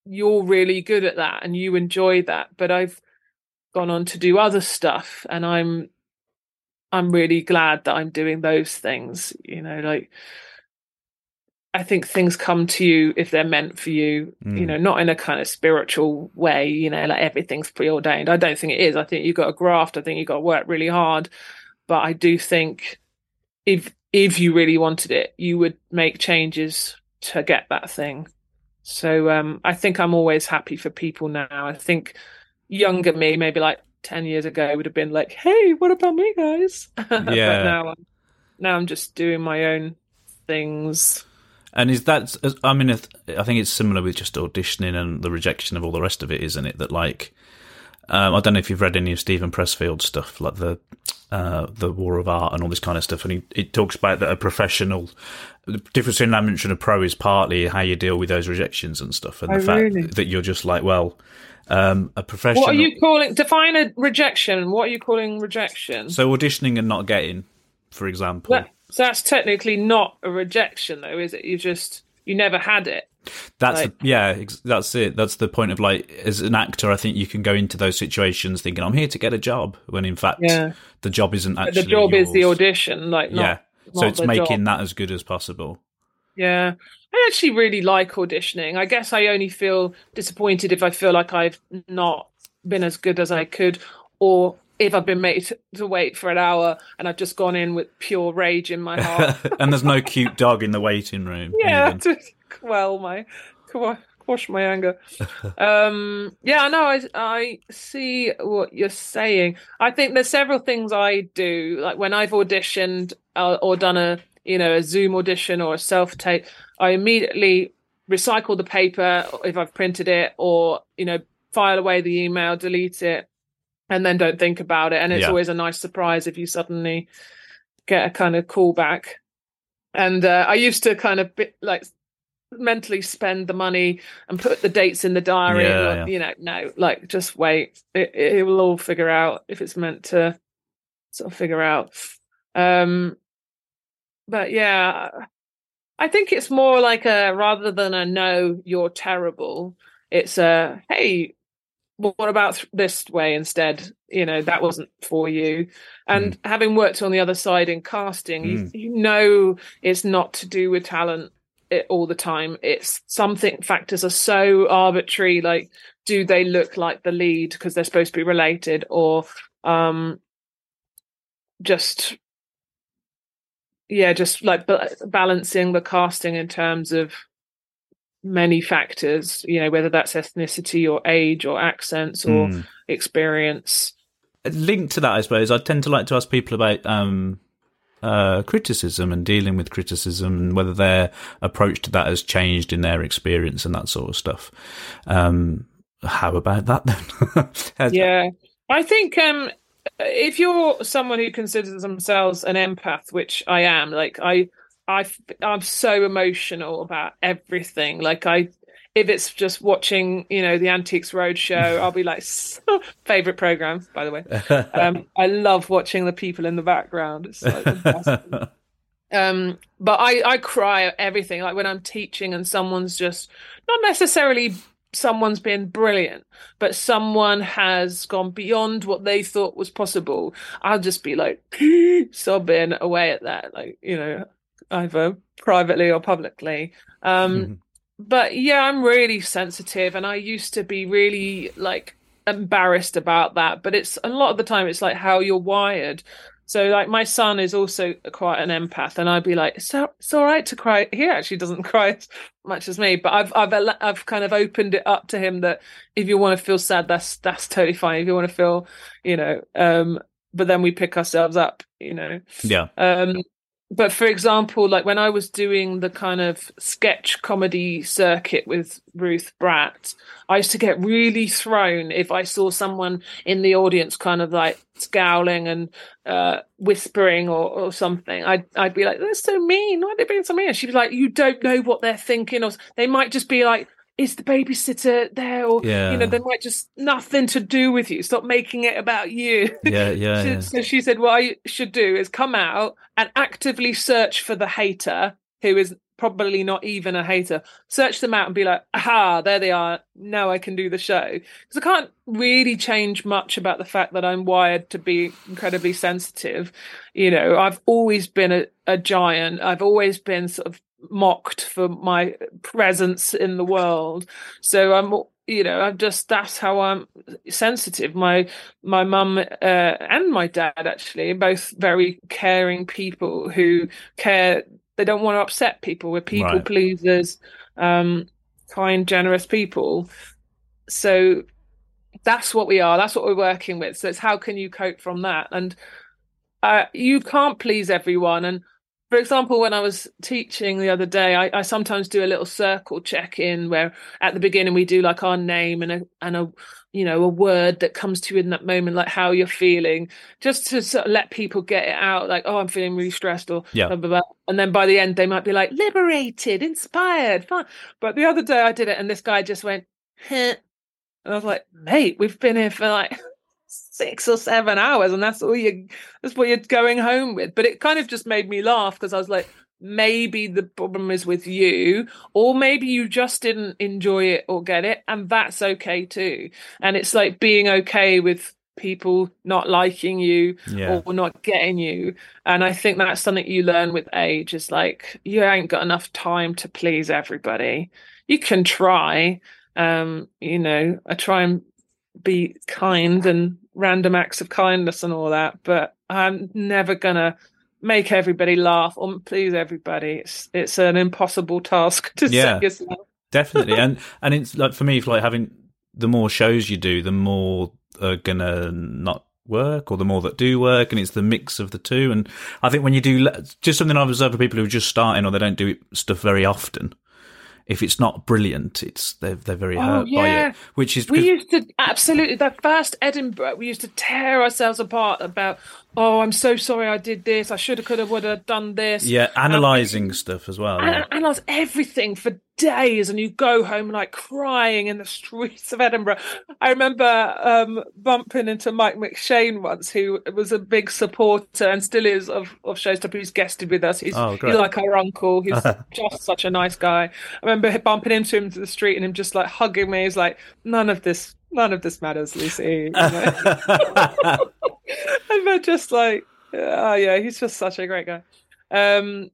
you're really good at that and you enjoy that. But I've gone on to do other stuff, and I'm I'm really glad that I'm doing those things. You know, like I think things come to you if they're meant for you, you
Mm.
know, not in a kind of spiritual way, you know, like everything's preordained. I don't think it is. I think you've got to graft. I think you've got to work really hard. But I do think if if you really wanted it, you would make changes to get that thing. So um I think I'm always happy for people now. I think younger me, maybe like ten years ago, would have been like, "Hey, what about me, guys?" [LAUGHS] but
Yeah.
now, I'm, now I'm just doing my own things.
And is that? I mean, if- I think it's similar with just auditioning and the rejection of all the rest of it, isn't it? That like, um, I don't know if you've read any of Steven Pressfield stuff, like the uh, the War of Art and all this kind of stuff, and he it talks about that a professional. The difference between an amateur and a pro is partly how you deal with those rejections and stuff, and
Oh,
the fact
really?
that you're just like, well, um, a professional.
What are you calling? Define a rejection. What are you calling rejection?
So auditioning and not getting, for example.
That- so that's technically not a rejection, though, is it? You just you never had it.
That's
Like-
yeah, ex- that's it. That's the point of like as an actor, I think you can go into those situations thinking I'm here to get a job, when in fact
Yeah.
the job isn't
But
actually
the job is the audition, like not.
yeah, so it's
the
making
job.
that as good as possible.
Yeah. I actually really like auditioning. I guess I only feel disappointed if I feel like I've not been as good as I could, or if I've been made to, wait for an hour and I've just gone in with pure rage in my [LAUGHS] heart.
and there's no cute dog in the waiting room.
yeah,
even. [LAUGHS]
to quell my quash my anger. um, yeah, I know. I I see what you're saying. I think there's several things I do, like when I've auditioned uh, or done a you know a Zoom audition or a self tape. I immediately recycle the paper if I've printed it, or you know file away the email, delete it, and then don't think about it. And it's
Yeah.
always a nice surprise if you suddenly get a kind of callback. And uh, I used to kind of bit, like mentally spend the money and put the dates in the diary. and,
Yeah,
like,
yeah.
You know, no, like just wait. It, it will all figure out if it's meant to sort of figure out. Um, but yeah, I think it's more like a rather than a no, you're terrible. It's a hey, what about this way instead? You know, that wasn't for you. Hmm. And having worked on the other side in casting, you, hmm. you know it's not to do with talent it, all the time. It's something factors are so arbitrary. Like, do they look like the lead because they're supposed to be related, or um, just yeah, just like ba- balancing the casting in terms of many factors. You know, whether that's ethnicity or age or accents or
Mm.
experience.
Linked to that, I suppose, I tend to like to ask people about um, uh, criticism and dealing with criticism and whether their approach to that has changed in their experience and that sort of stuff. Um, how about that then? [LAUGHS]
Yeah i think um if you're someone who considers themselves an empath, which I am, like I, I, I'm so emotional about everything. Like I, if it's just watching, you know, the Antiques Roadshow, [LAUGHS] I'll be like, [LAUGHS] favorite program, by the way. Um, I love watching the people in the background. It's like the [LAUGHS] um, but I, I cry at everything. Like when I'm teaching and someone's just not necessarily someone's been brilliant, but someone has gone beyond what they thought was possible. I'll just be like [LAUGHS] sobbing away at that, like you know, either privately or publicly. Um, but yeah, I'm really sensitive, and I used to be really like embarrassed about that. But it's a lot of the time, it's like how you're wired. So like my son is also quite an empath, and I'd be like, "It's all, it's all right to cry." He actually doesn't [LAUGHS] cry as much as me, but I've I've I've kind of opened it up to him that if you want to feel sad, that's that's totally fine. If you want to feel, you know, um, but then we pick ourselves up, you know.
Yeah.
Um, but for example, like when I was doing the kind of sketch comedy circuit with Ruth Bratt, I used to get really thrown if I saw someone in the audience kind of like scowling and uh, whispering or, or something. I'd I'd be like, "That's so mean. Why are they being so mean?" And she'd be like, "You don't know what they're thinking." Or they might just be like, "Is the babysitter there?" Or
Yeah.
you know, they might just nothing to do with you. Stop making it about you.
Yeah, yeah, [LAUGHS]
so,
yeah.
so she said, what I should do is come out and actively search for the hater who is probably not even a hater. Search them out and be like, aha, there they are. Now I can do the show. Because I can't really change much about the fact that I'm wired to be incredibly sensitive. You know, I've always been a, a giant. I've always been sort of mocked for my presence in the world. So I'm you know i'm just that's how i'm sensitive. My my mum uh, and my dad actually both very caring people who care they don't want to upset people. We're people
Right.
pleasers um kind generous people. So that's what we are. That's what we're working with. So it's how can you cope from that? And uh, you can't please everyone. And for example, when I was teaching the other day, I, I sometimes do a little circle check in where at the beginning we do like our name and a and a you know a word that comes to you in that moment, like how you're feeling, just to sort of let people get it out, like oh I'm feeling really stressed or
Yeah.
blah, blah, blah. and then by the end they might be like liberated, inspired, fun. But the other day I did it and this guy just went, huh. and I was like, mate, we've been here for like six or seven hours and that's all you that's what you're going home with. But it kind of just made me laugh because i was like maybe the problem is with you or maybe you just didn't enjoy it or get it and that's okay too. And it's like being okay with people not liking you
Yeah.
or not getting you. And i think that's something you learn with age is like you ain't got enough time to please everybody. You can try um you know i try and be kind and random acts of kindness and all that but i'm never gonna make everybody laugh or please everybody. It's it's an impossible task [LAUGHS] to
Yeah.
set yourself.
Definitely. [LAUGHS] And and it's like for me it's like having the more shows you do the more are gonna not work or the more that do work and it's the mix of the two. And i think when you do just something i've observed for people who are just starting or they don't do stuff very often if it's not brilliant it's they're, they're very
Oh,
hurt by
yeah.
it which is
we used to absolutely the first edinburgh we used to tear ourselves apart about oh i'm so sorry i did this i should have could have would have done this
yeah analyzing stuff as well yeah.
and analyze everything for days and you go home like crying in the [LAUGHS] streets of Edinburgh. I remember um, bumping into Mike McShane once, who was a big supporter and still is of, of Showstopper, who's guested with us. He's,
Oh,
he's like our uncle. He's [LAUGHS] just such a nice guy. I remember bumping into him to the street and him just like hugging me. He's like, none of this, none of this matters, Lucy. You [LAUGHS] know? and we're just like, oh yeah, he's just such a great guy. Um,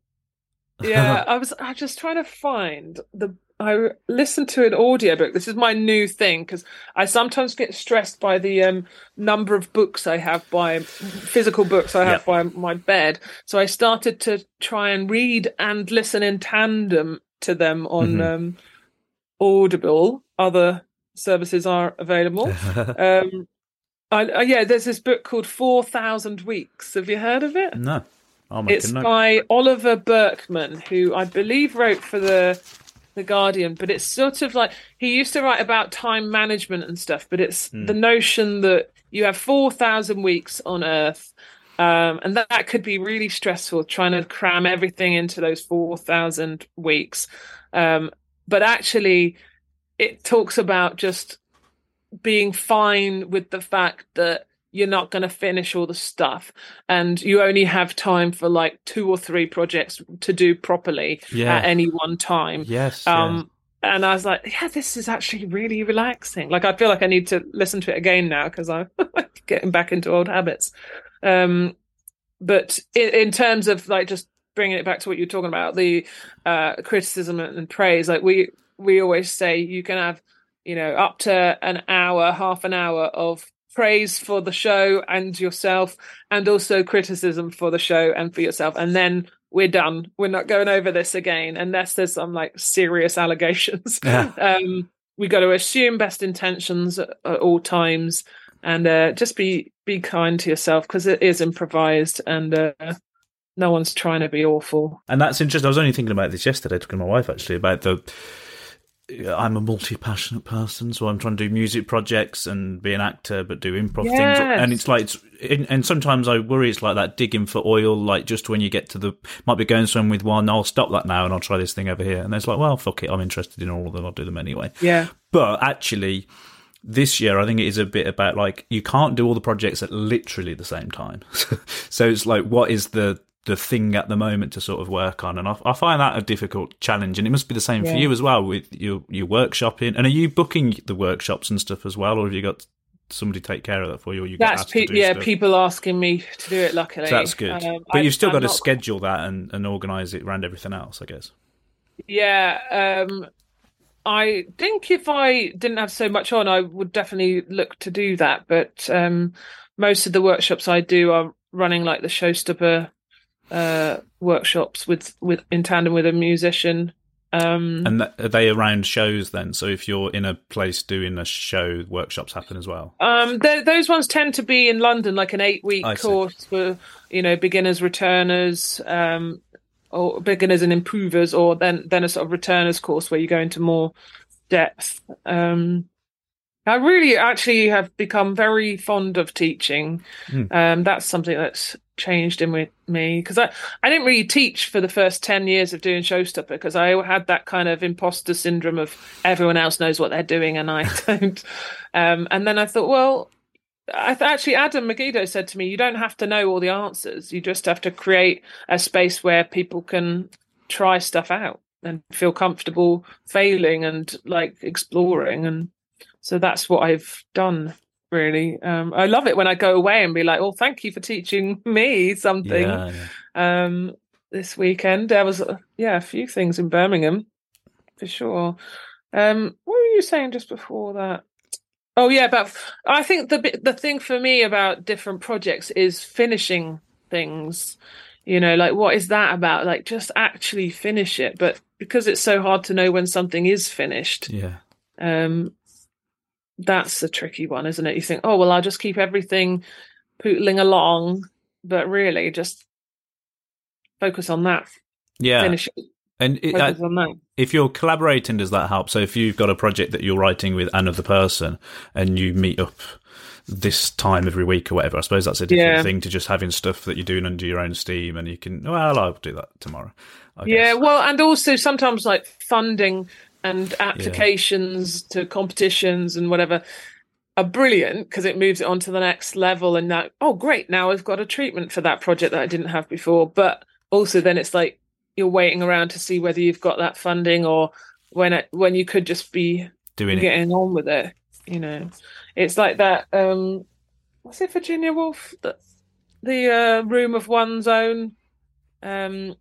yeah, [LAUGHS] I was I was just trying to find the. I listened to an audiobook. This is my new thing because I sometimes get stressed by the um, number of books I have by physical books I have
Yeah.
by my bed. So I started to try and read and listen in tandem to them on
Mhm.
um, Audible. Other services are available. [LAUGHS] um, I, I, yeah, there's this book called Four Thousand Weeks. Have you heard of it?
no
It's by Oliver Burkeman, who I believe wrote for the the Guardian, but it's sort of like he used to write about time management and stuff, but it's
Hmm.
the notion that you have 4,000 weeks on Earth. Um, and that, that could be really stressful trying to cram everything into those 4,000 weeks. Um, but actually, it talks about just being fine with the fact that you're not going to finish all the stuff and you only have time for like two or three projects to do properly
Yeah.
at any one time.
Yes.
Um, and I was like, yeah, this is actually really relaxing. Like, I feel like I need to listen to it again now because I'm [LAUGHS] getting back into old habits. Um, but in, in terms of like just bringing it back to what you're talking about, the uh, criticism and praise, like we we always say, you can have you know up to an hour, half an hour of praise for the show and yourself, and also criticism for the show and for yourself, and then we're done. We're not going over this again unless there's some like serious allegations.
Yeah. [LAUGHS]
um, we got to assume best intentions at, at all times, and uh, just be be kind to yourself because it is improvised and uh, no one's trying to be awful.
And that's interesting. I was only thinking about this yesterday, talking to my wife actually about the. Uh, I'm a multi passionate person, so I'm trying to do music projects and be an actor, but do improv things. And it's like, it's, and and sometimes I worry it's like that digging for oil, like just when you get to the, might be going somewhere with one, I'll stop that now and I'll try this thing over here. And it's like, well, fuck it, I'm interested in all of them, I'll do them anyway.
Yeah,
But actually, this year I think it is a bit about like you can't do all the projects at literally the same time. [LAUGHS] so it's like what is the the thing at the moment to sort of work on, and I, I find that a difficult challenge. And it must be the same for you as well with your your workshopping. And are you booking the workshops and stuff as well, or have you got somebody take care of that for you? Or you
that's pe- yeah.
stuff?
People asking me to do it. Luckily,
So that's good.
Um,
but
I-
you've still
I'm
got to
not-
schedule that and, and organise it around everything else, I guess.
Yeah, um, I think if I didn't have so much on, I would definitely look to do that. But um, most of the workshops I do are running like the showstopper uh, workshops with with in tandem with a musician. Um,
And that, are they around shows then? So if you're in a place doing a show, workshops happen as well.
Um, those ones tend to be in London, like an eight-week
I see.
course for you know beginners, returners, um, or beginners and improvers, or then then a sort of returners course where you go into more depth. Um, I really actually have become very fond of teaching.
Hmm.
Um, that's something that's changed in with me because I, I didn't really teach for the first 10 years of doing Showstopper because I had that kind of imposter syndrome of everyone else knows what they're doing and I [LAUGHS] don't. Um, and then I thought, well, I th- actually Adam Meggido said to me, you don't have to know all the answers. You just have to create a space where people can try stuff out and feel comfortable failing and like exploring. And so that's what I've done really. Um, I love it when I go away and be like, well, thank you for teaching me something.
Yeah, yeah.
Um, this weekend there was, uh, yeah, a few things in Birmingham for sure. Um, what were you saying just before that? Oh yeah, but I think the the thing for me about different projects is finishing things. You know, like what is that about? Like just actually finish it. But because it's so hard to know when something is finished,
yeah.
um, that's a tricky one, isn't it? You think, oh well, I'll just keep everything pootling along, but really just focus on that.
Yeah.
Finish it.
And it,
that.
if you're collaborating, does that help? So if you've got a project that you're writing with another person and you meet up this time every week or whatever, I suppose that's a different
Yeah.
thing to just having stuff that you're doing under your own steam and you can, well, I'll do that tomorrow. I
Yeah, well, and also sometimes like funding and applications to competitions and whatever are brilliant because it moves it on to the next level. And now, oh, great, now I've got a treatment for that project that I didn't have before. But also, then it's like you're waiting around to see whether you've got that funding or when it, when you could just be
doing it.
getting on with it. You know, it's like that. Um, what's it, Virginia Woolf? The, the uh, room of one's own. Um,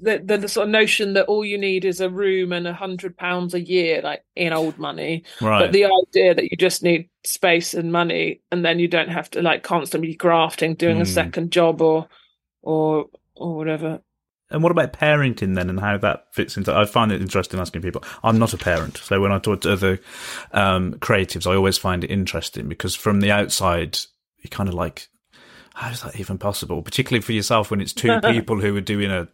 the, the the sort of notion that all you need is a room and a hundred pounds a year, like in old money.
Right.
But the idea that you just need space and money, and then you don't have to like constantly grafting, doing
Hmm.
a second job or or or whatever.
And what about parenting then, and how that fits into? I find it interesting asking people. I'm not a parent, so when I talk to other um, creatives, I always find it interesting because from the outside, you kind of like, how is that even possible? Particularly for yourself when it's two [LAUGHS] people who are doing a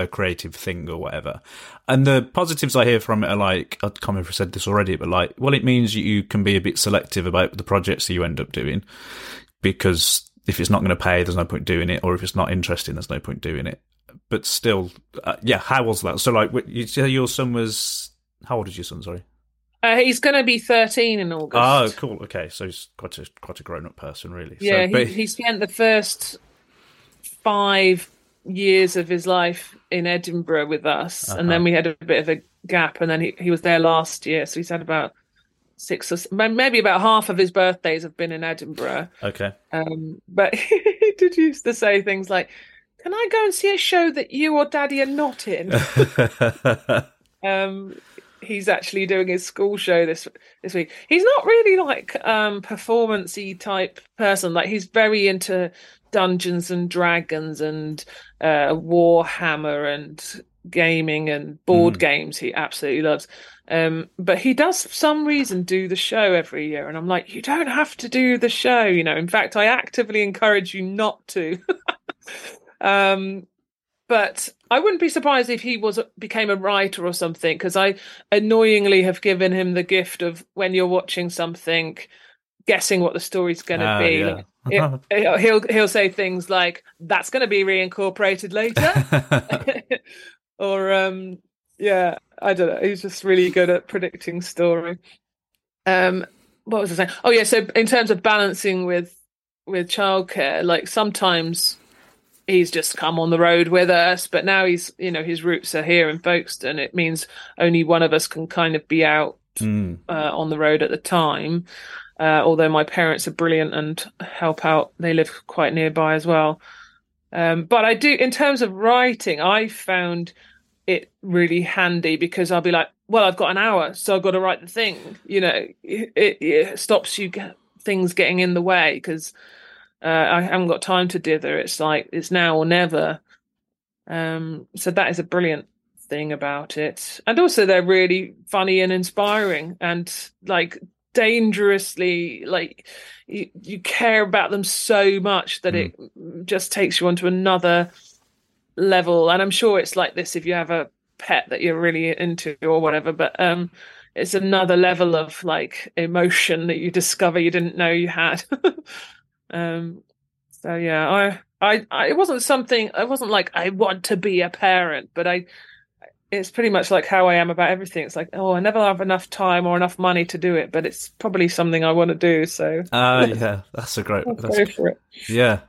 a creative thing or whatever. And the positives I hear from it are like, I can't remember if I said this already, but like, well, it means you can be a bit selective about the projects that you end up doing because if it's not going to pay, there's no point doing it, or if it's not interesting, there's no point doing it. But still, uh, yeah, how was that? So, like, you say your son was, how old is your son? Sorry.
Uh, he's going to be 13 in August.
Oh, cool. Okay, so he's quite a quite a grown up person, really.
Yeah,
so, but,
he, he spent the first five years of his life in Edinburgh with us,
Uh-huh.
and then we had a bit of a gap, and then he, he was there last year, so he's had about six or maybe about half of his birthdays have been in Edinburgh.
okay.
Um, but [LAUGHS] he did used to say things like, "Can I go and see a show that you or Daddy are not in?" [LAUGHS] um he's actually doing his school show this this week. He's not really like um performancey type person. Like he's very into dungeons and dragons and uh warhammer and gaming and board games he absolutely loves. Um but he does for some reason do the show every year and i'm like you don't have to do the show you know. In fact i actively encourage you not to. [LAUGHS] Um but I wouldn't be surprised if he was became a writer or something because I annoyingly have given him the gift of when you're watching something, guessing what the story's going to
Ah,
be.
yeah. [LAUGHS]
It- he'll he'll say things like "That's going to be reincorporated later," [LAUGHS] [LAUGHS] or um, yeah, I don't know. He's just really good at predicting story. Um, what was I saying? Oh yeah, so in terms of balancing with with childcare, like sometimes he's just come on the road with us, but now he's you know his roots are here in Folkestone. It means only one of us can kind of be out
Mm.
uh, on the road at the time. Uh, although my parents are brilliant and help out, they live quite nearby as well. Um, but I do, in terms of writing, I found it really handy because I'll be like, well, I've got an hour, so I've got to write the thing. You know, it, it stops you get, things getting in the way because uh, I haven't got time to dither. It's like it's now or never. Um, so that is a brilliant thing about it. And also they're really funny and inspiring and like dangerously like you, you care about them so much that it just takes you onto another level. And I'm sure it's like this if you have a pet that you're really into or whatever, but um it's another level of like emotion that you discover you didn't know you had. [LAUGHS] um so yeah, I, I, I, it wasn't something. I wasn't like I want to be a parent, but I. It's pretty much like how I am about everything. It's like, oh, I never have enough time or enough money to do it, but it's probably something I want to do. So
Ah, [LAUGHS] yeah, that's a great. That's,
go for it.
yeah,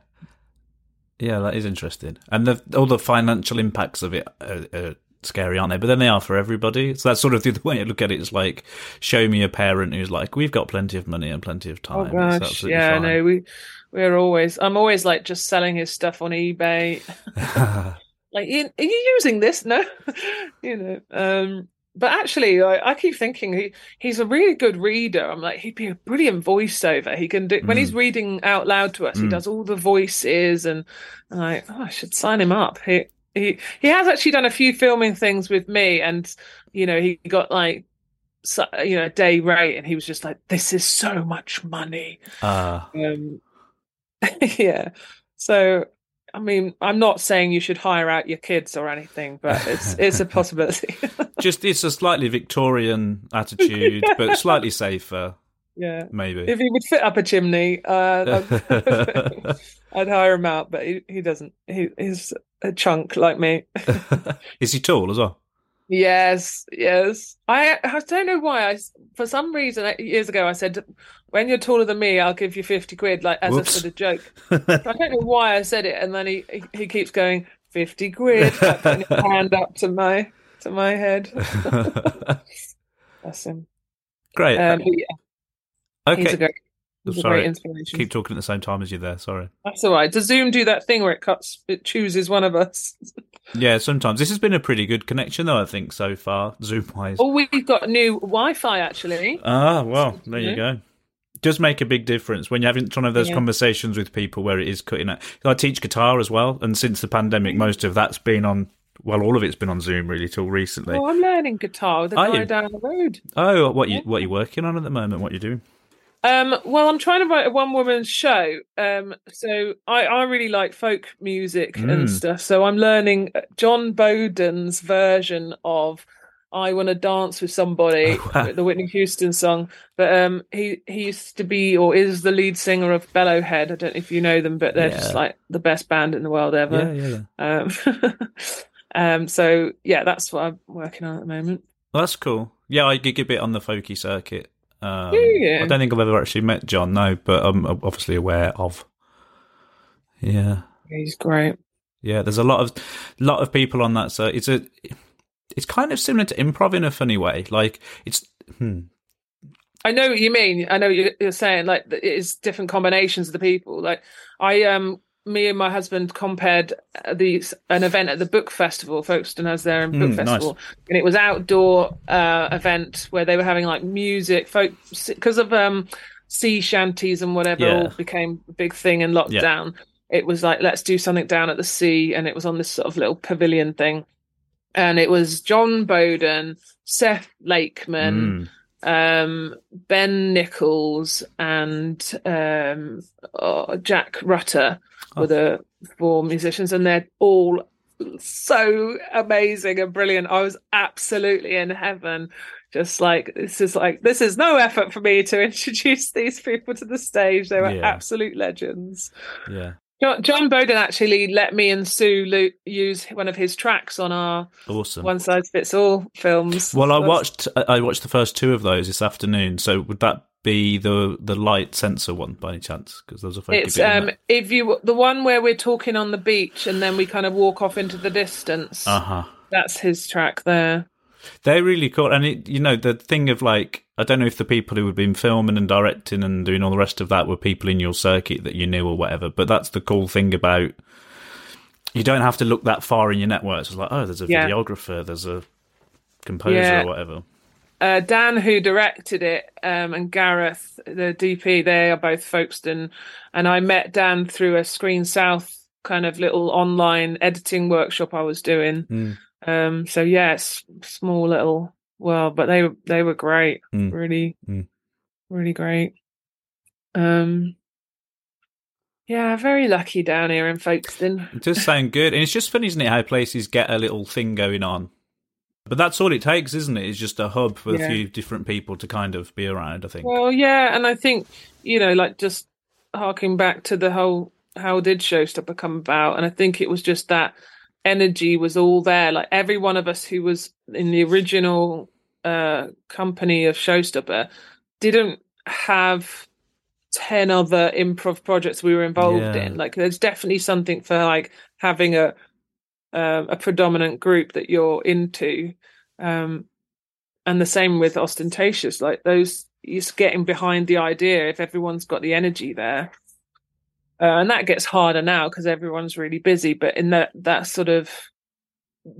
yeah, that is interesting. And the, all the financial impacts of it are, are scary, aren't they? But then they are for everybody. So that's sort of the way I look at it. it. Is like, show me a parent who's like, we've got plenty of money and plenty of
Oh
time. It's
gosh, yeah,
fine.
no, we we're always. I'm always like just selling his stuff on eBay. [LAUGHS] like, are you using this? No, [LAUGHS] you know. Um, but actually, I, I keep thinking he he's a really good reader. I'm like, he'd be a brilliant voiceover. He can do when he's reading out loud to us. He
Mm.
does all the voices, and I'm like, oh, I should sign him up. He he he has actually done a few filming things with me, and you know, he got like. So, you know, a day rate, and he was just like, "This is so much money."
Ah,
Um, [LAUGHS] yeah. So, I mean, I'm not saying you should hire out your kids or anything, but it's [LAUGHS] it's a possibility.
just it's a slightly Victorian [LAUGHS] attitude, but slightly safer,
yeah.
maybe.
If he would fit up a chimney, uh, I'd, [LAUGHS] I'd hire him out, but he, he doesn't. He, he's a chunk like me. [LAUGHS]
is he tall as well?
Yes, yes. I I don't know why. I for some reason years ago I said, "When you're taller than me, I'll give you fifty quid," like as a sort of joke. [LAUGHS] I don't know why I said it, and then he he, keeps going fifty quid, like, hand up to my to my head. That's him.
Great.
Um, but yeah, he's a
okay.
great, he's a
Sorry.
great inspiration.
Keep talking at the same time as you're there. Sorry.
That's all right. Does Zoom do that thing where it cuts, it chooses one of us? [LAUGHS]
Yeah, sometimes this has been a pretty good connection, though. I think so far, Zoom wise.
Oh, we've got new Wi-Fi actually.
Ah, well, there you go. Does make a big difference when you're having one of those
Yeah.
conversations with people where it is cutting out. I teach guitar as well, and since the pandemic, most of that's been on. Well, all of it's been on Zoom really till recently.
Oh, I'm learning guitar with the
Are
guy
you?
down the road.
Oh, what you what you working on at the moment? What you doing?
Um, well, I'm trying to write a one woman show. Um, so I, I really like folk music
Mm.
and stuff. So I'm learning uh, Jon Boden's version of I Want to Dance with Somebody,
Oh, wow.
the Whitney Houston song. But um, he, he used to be or is the lead singer of Bellowhead. I don't know if you know them, but they're just like the best band in the world ever.
yeah, yeah.
Um, [LAUGHS] um, so yeah, that's what I'm working on at the moment.
Well, that's cool. Yeah, I gig a bit on the folky circuit. Um,
Yeah.
I don't think I've ever actually met Jon, no, but I'm obviously aware of. Yeah,
He's great.
yeah. There's a lot of lot of people on that. So it's a, it's kind of similar to improv in a funny way. Like it's, hmm,
I know what you mean. I know what you're you're saying. Like it is different combinations of the people. Like I um, me and my husband compared uh, these an event at the book festival. Folkestone has their own book
Mm, nice.
festival, and it was outdoor uh event where they were having like music, folk because of um sea shanties and whatever
Yeah.
all became a big thing in lockdown. It was like let's do something down at the sea, and it was on this sort of little pavilion thing, and it was Jon Boden, Seth Lakeman
mm,
um, Ben Nicholls and um, oh, Jack Rutter were the four musicians, and they're all so amazing and brilliant. I was absolutely in heaven. Just like this is like this is no effort for me to [LAUGHS] introduce these people to the stage. They were
Yeah.
absolute legends.
yeah,
Jon, Boden actually let me and Sue lo- use one of his tracks on our
awesome.
one size fits all films.
Well, I watched I watched the first two of those this afternoon. So would that be the the light sensor one by any chance? Because there's a folky
It's um if you the one where we're talking on the beach and then we kind of walk off into the distance.
Uh-huh.
That's his track there.
They're really cool, and it, you know the thing of like I don't know if the people who had been filming and directing and doing all the rest of that were people in your circuit that you knew or whatever. But that's the cool thing about you don't have to look that far in your networks. It's like oh, there's a
Yeah.
videographer, there's a composer
Yeah.
or whatever.
Uh, Dan, who directed it, um, and Gareth, the DP, they are both Folkestone. And I met Dan through a Screen South kind of little online editing workshop I was doing.
Mm.
Um, so yes, small little world, but they they were great,
Mm.
really,
Mm.
really great. Um, yeah, very lucky down here in Folkestone.
It does sound good, and it's just funny, isn't it, how places get a little thing going on. But that's all it takes, isn't it? It's just a hub for
Yeah.
a few different people to kind of be around. I think.
Well, yeah, and I think you know, like just harking back to the whole how did Showstopper come about, and I think it was just that energy was all there. Like every one of us who was in the original uh company of Showstopper didn't have 10 other improv projects we were involved
Yeah.
in like there's definitely something for like having a um, a predominant group that you're into um and the same with Austentatious like those just getting behind the idea if everyone's got the energy there uh, and that gets harder now because everyone's really busy but in that that sort of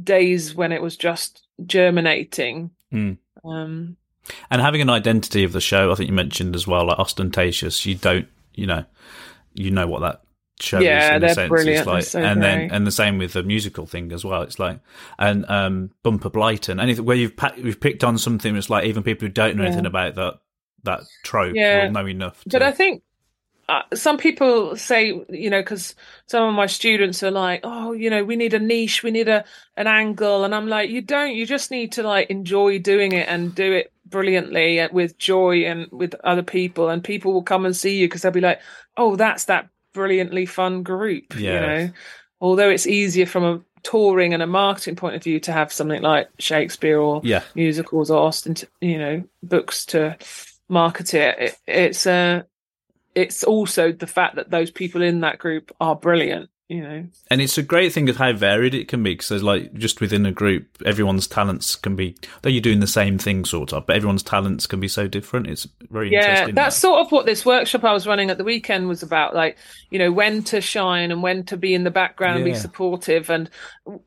days when it was just germinating
Mm.
um
And having an identity of the show, I think you mentioned as well, like Austentatious. You don't, you know, you know what that show
Yeah,
is. In a sense.
brilliant.
It's like,
so
and then and the same with the musical thing as well. It's like and um, Bumper Blyton, anything where you've you've picked on something. It's like even people who don't know
Yeah.
anything about that that trope
Yeah.
will know enough. To,
but I think uh, some people say, you know, because some of my students are like, oh, you know, we need a niche, we need a an angle, and I'm like, you don't. You just need to like enjoy doing it and do it brilliantly with joy and with other people, and people will come and see you because they'll be like, oh, that's that brilliantly fun group,
Yeah.
you know. Although it's easier from a touring and a marketing point of view to have something like Shakespeare or
yeah,
musicals or Austen, you know, books to market it. it it's uh, it's also the fact that those people in that group are brilliant. You know,
and it's a great thing of how varied it can be because there's like just within a group, everyone's talents can be. Though you're doing the same thing, sort of, but everyone's talents can be so different. It's very
yeah,
interesting.
that's
that.
sort of what this workshop I was running at the weekend was about. Like, you know, when to shine and when to be in the background and be supportive, and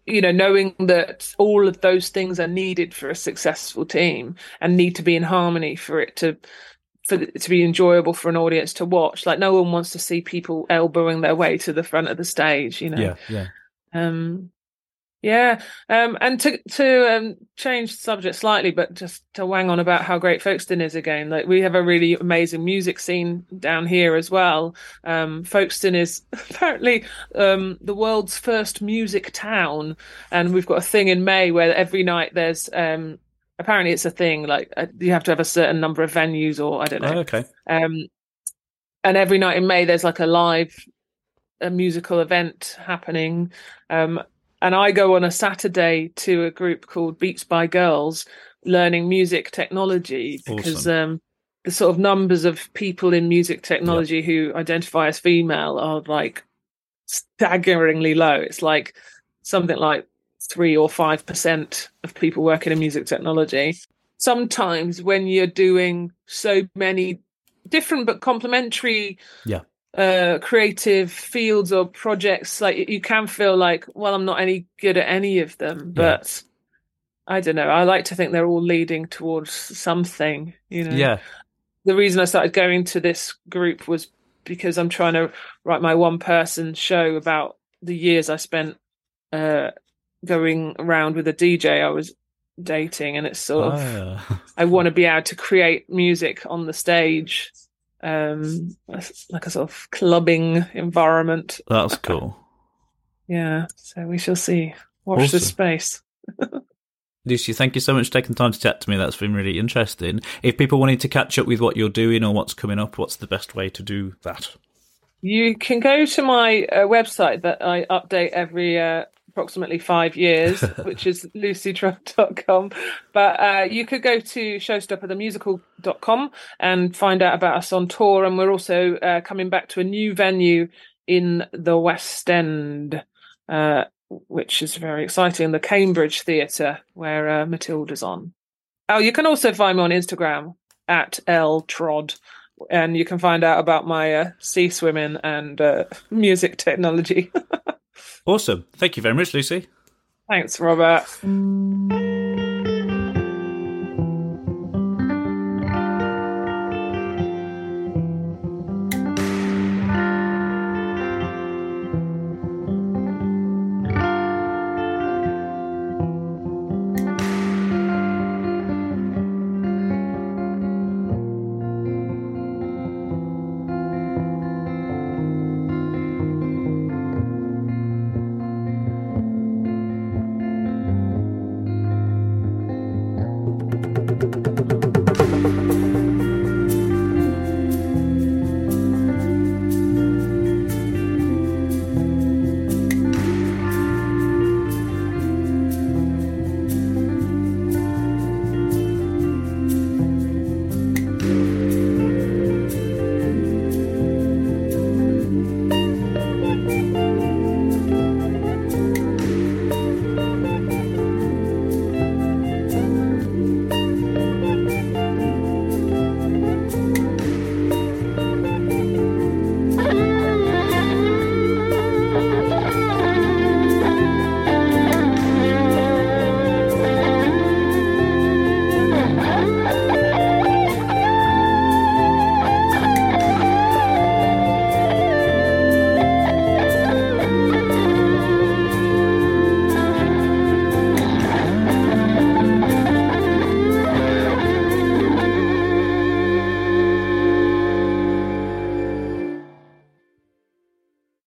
you know, knowing that all of those things are needed for a successful team and need to be in harmony for it to for it to be enjoyable for an audience to watch. Like, no one wants to see people elbowing their way to the front of the stage. You know,
yeah, yeah.
um Yeah, um, and to to um, change the subject slightly, but just to wang on about how great Folkestone is again. Like we have a really amazing music scene down here as well. Um, Folkestone is [LAUGHS] apparently um, the world's first music town, and we've got a thing in May where every night there's um, apparently it's a thing like uh, you have to have a certain number of venues or I don't know.
Oh, okay.
Um, and every night in May there's like a live a musical event happening. Um, and I go on a Saturday to a group called Beats by Girls, learning music technology because
Awesome.
um, the sort of numbers of people in music technology who identify as female are like staggeringly low. It's like something like three or five percent of people working in music technology. Sometimes when you're doing so many different but complementary
Yeah.
uh creative fields or projects like you can feel like well i'm not any good at any of them
Yeah.
but i don't know i like to think they're all leading towards something you know
Yeah.
the reason i started going to this group was because i'm trying to write my one person show about the years i spent uh going around with a dj i was dating and it's sort of
Ah.
I want to be able to create music on the stage, um, like a sort of clubbing environment.
That's cool.
Yeah, so we shall see. Watch this space. [LAUGHS]
Lucy, thank you so much for taking time to chat to me. That's been really interesting. If people wanted to catch up with what you're doing or what's coming up, what's the best way to do that?
You can go to my uh, website that I update every uh, approximately five years, [LAUGHS] which is lucytrodd.com. But uh, you could go to showstopperthemusical.com and find out about us on tour. And we're also uh, coming back to a new venue in the West End, uh, which is very exciting the Cambridge Theatre, where uh, Matilda's on. Oh, you can also find me on Instagram at ltrod and you can find out about my uh, sea swimming and uh, [LAUGHS] music technology. [LAUGHS]
Awesome. Thank you very much, Lucy.
Thanks, Robert.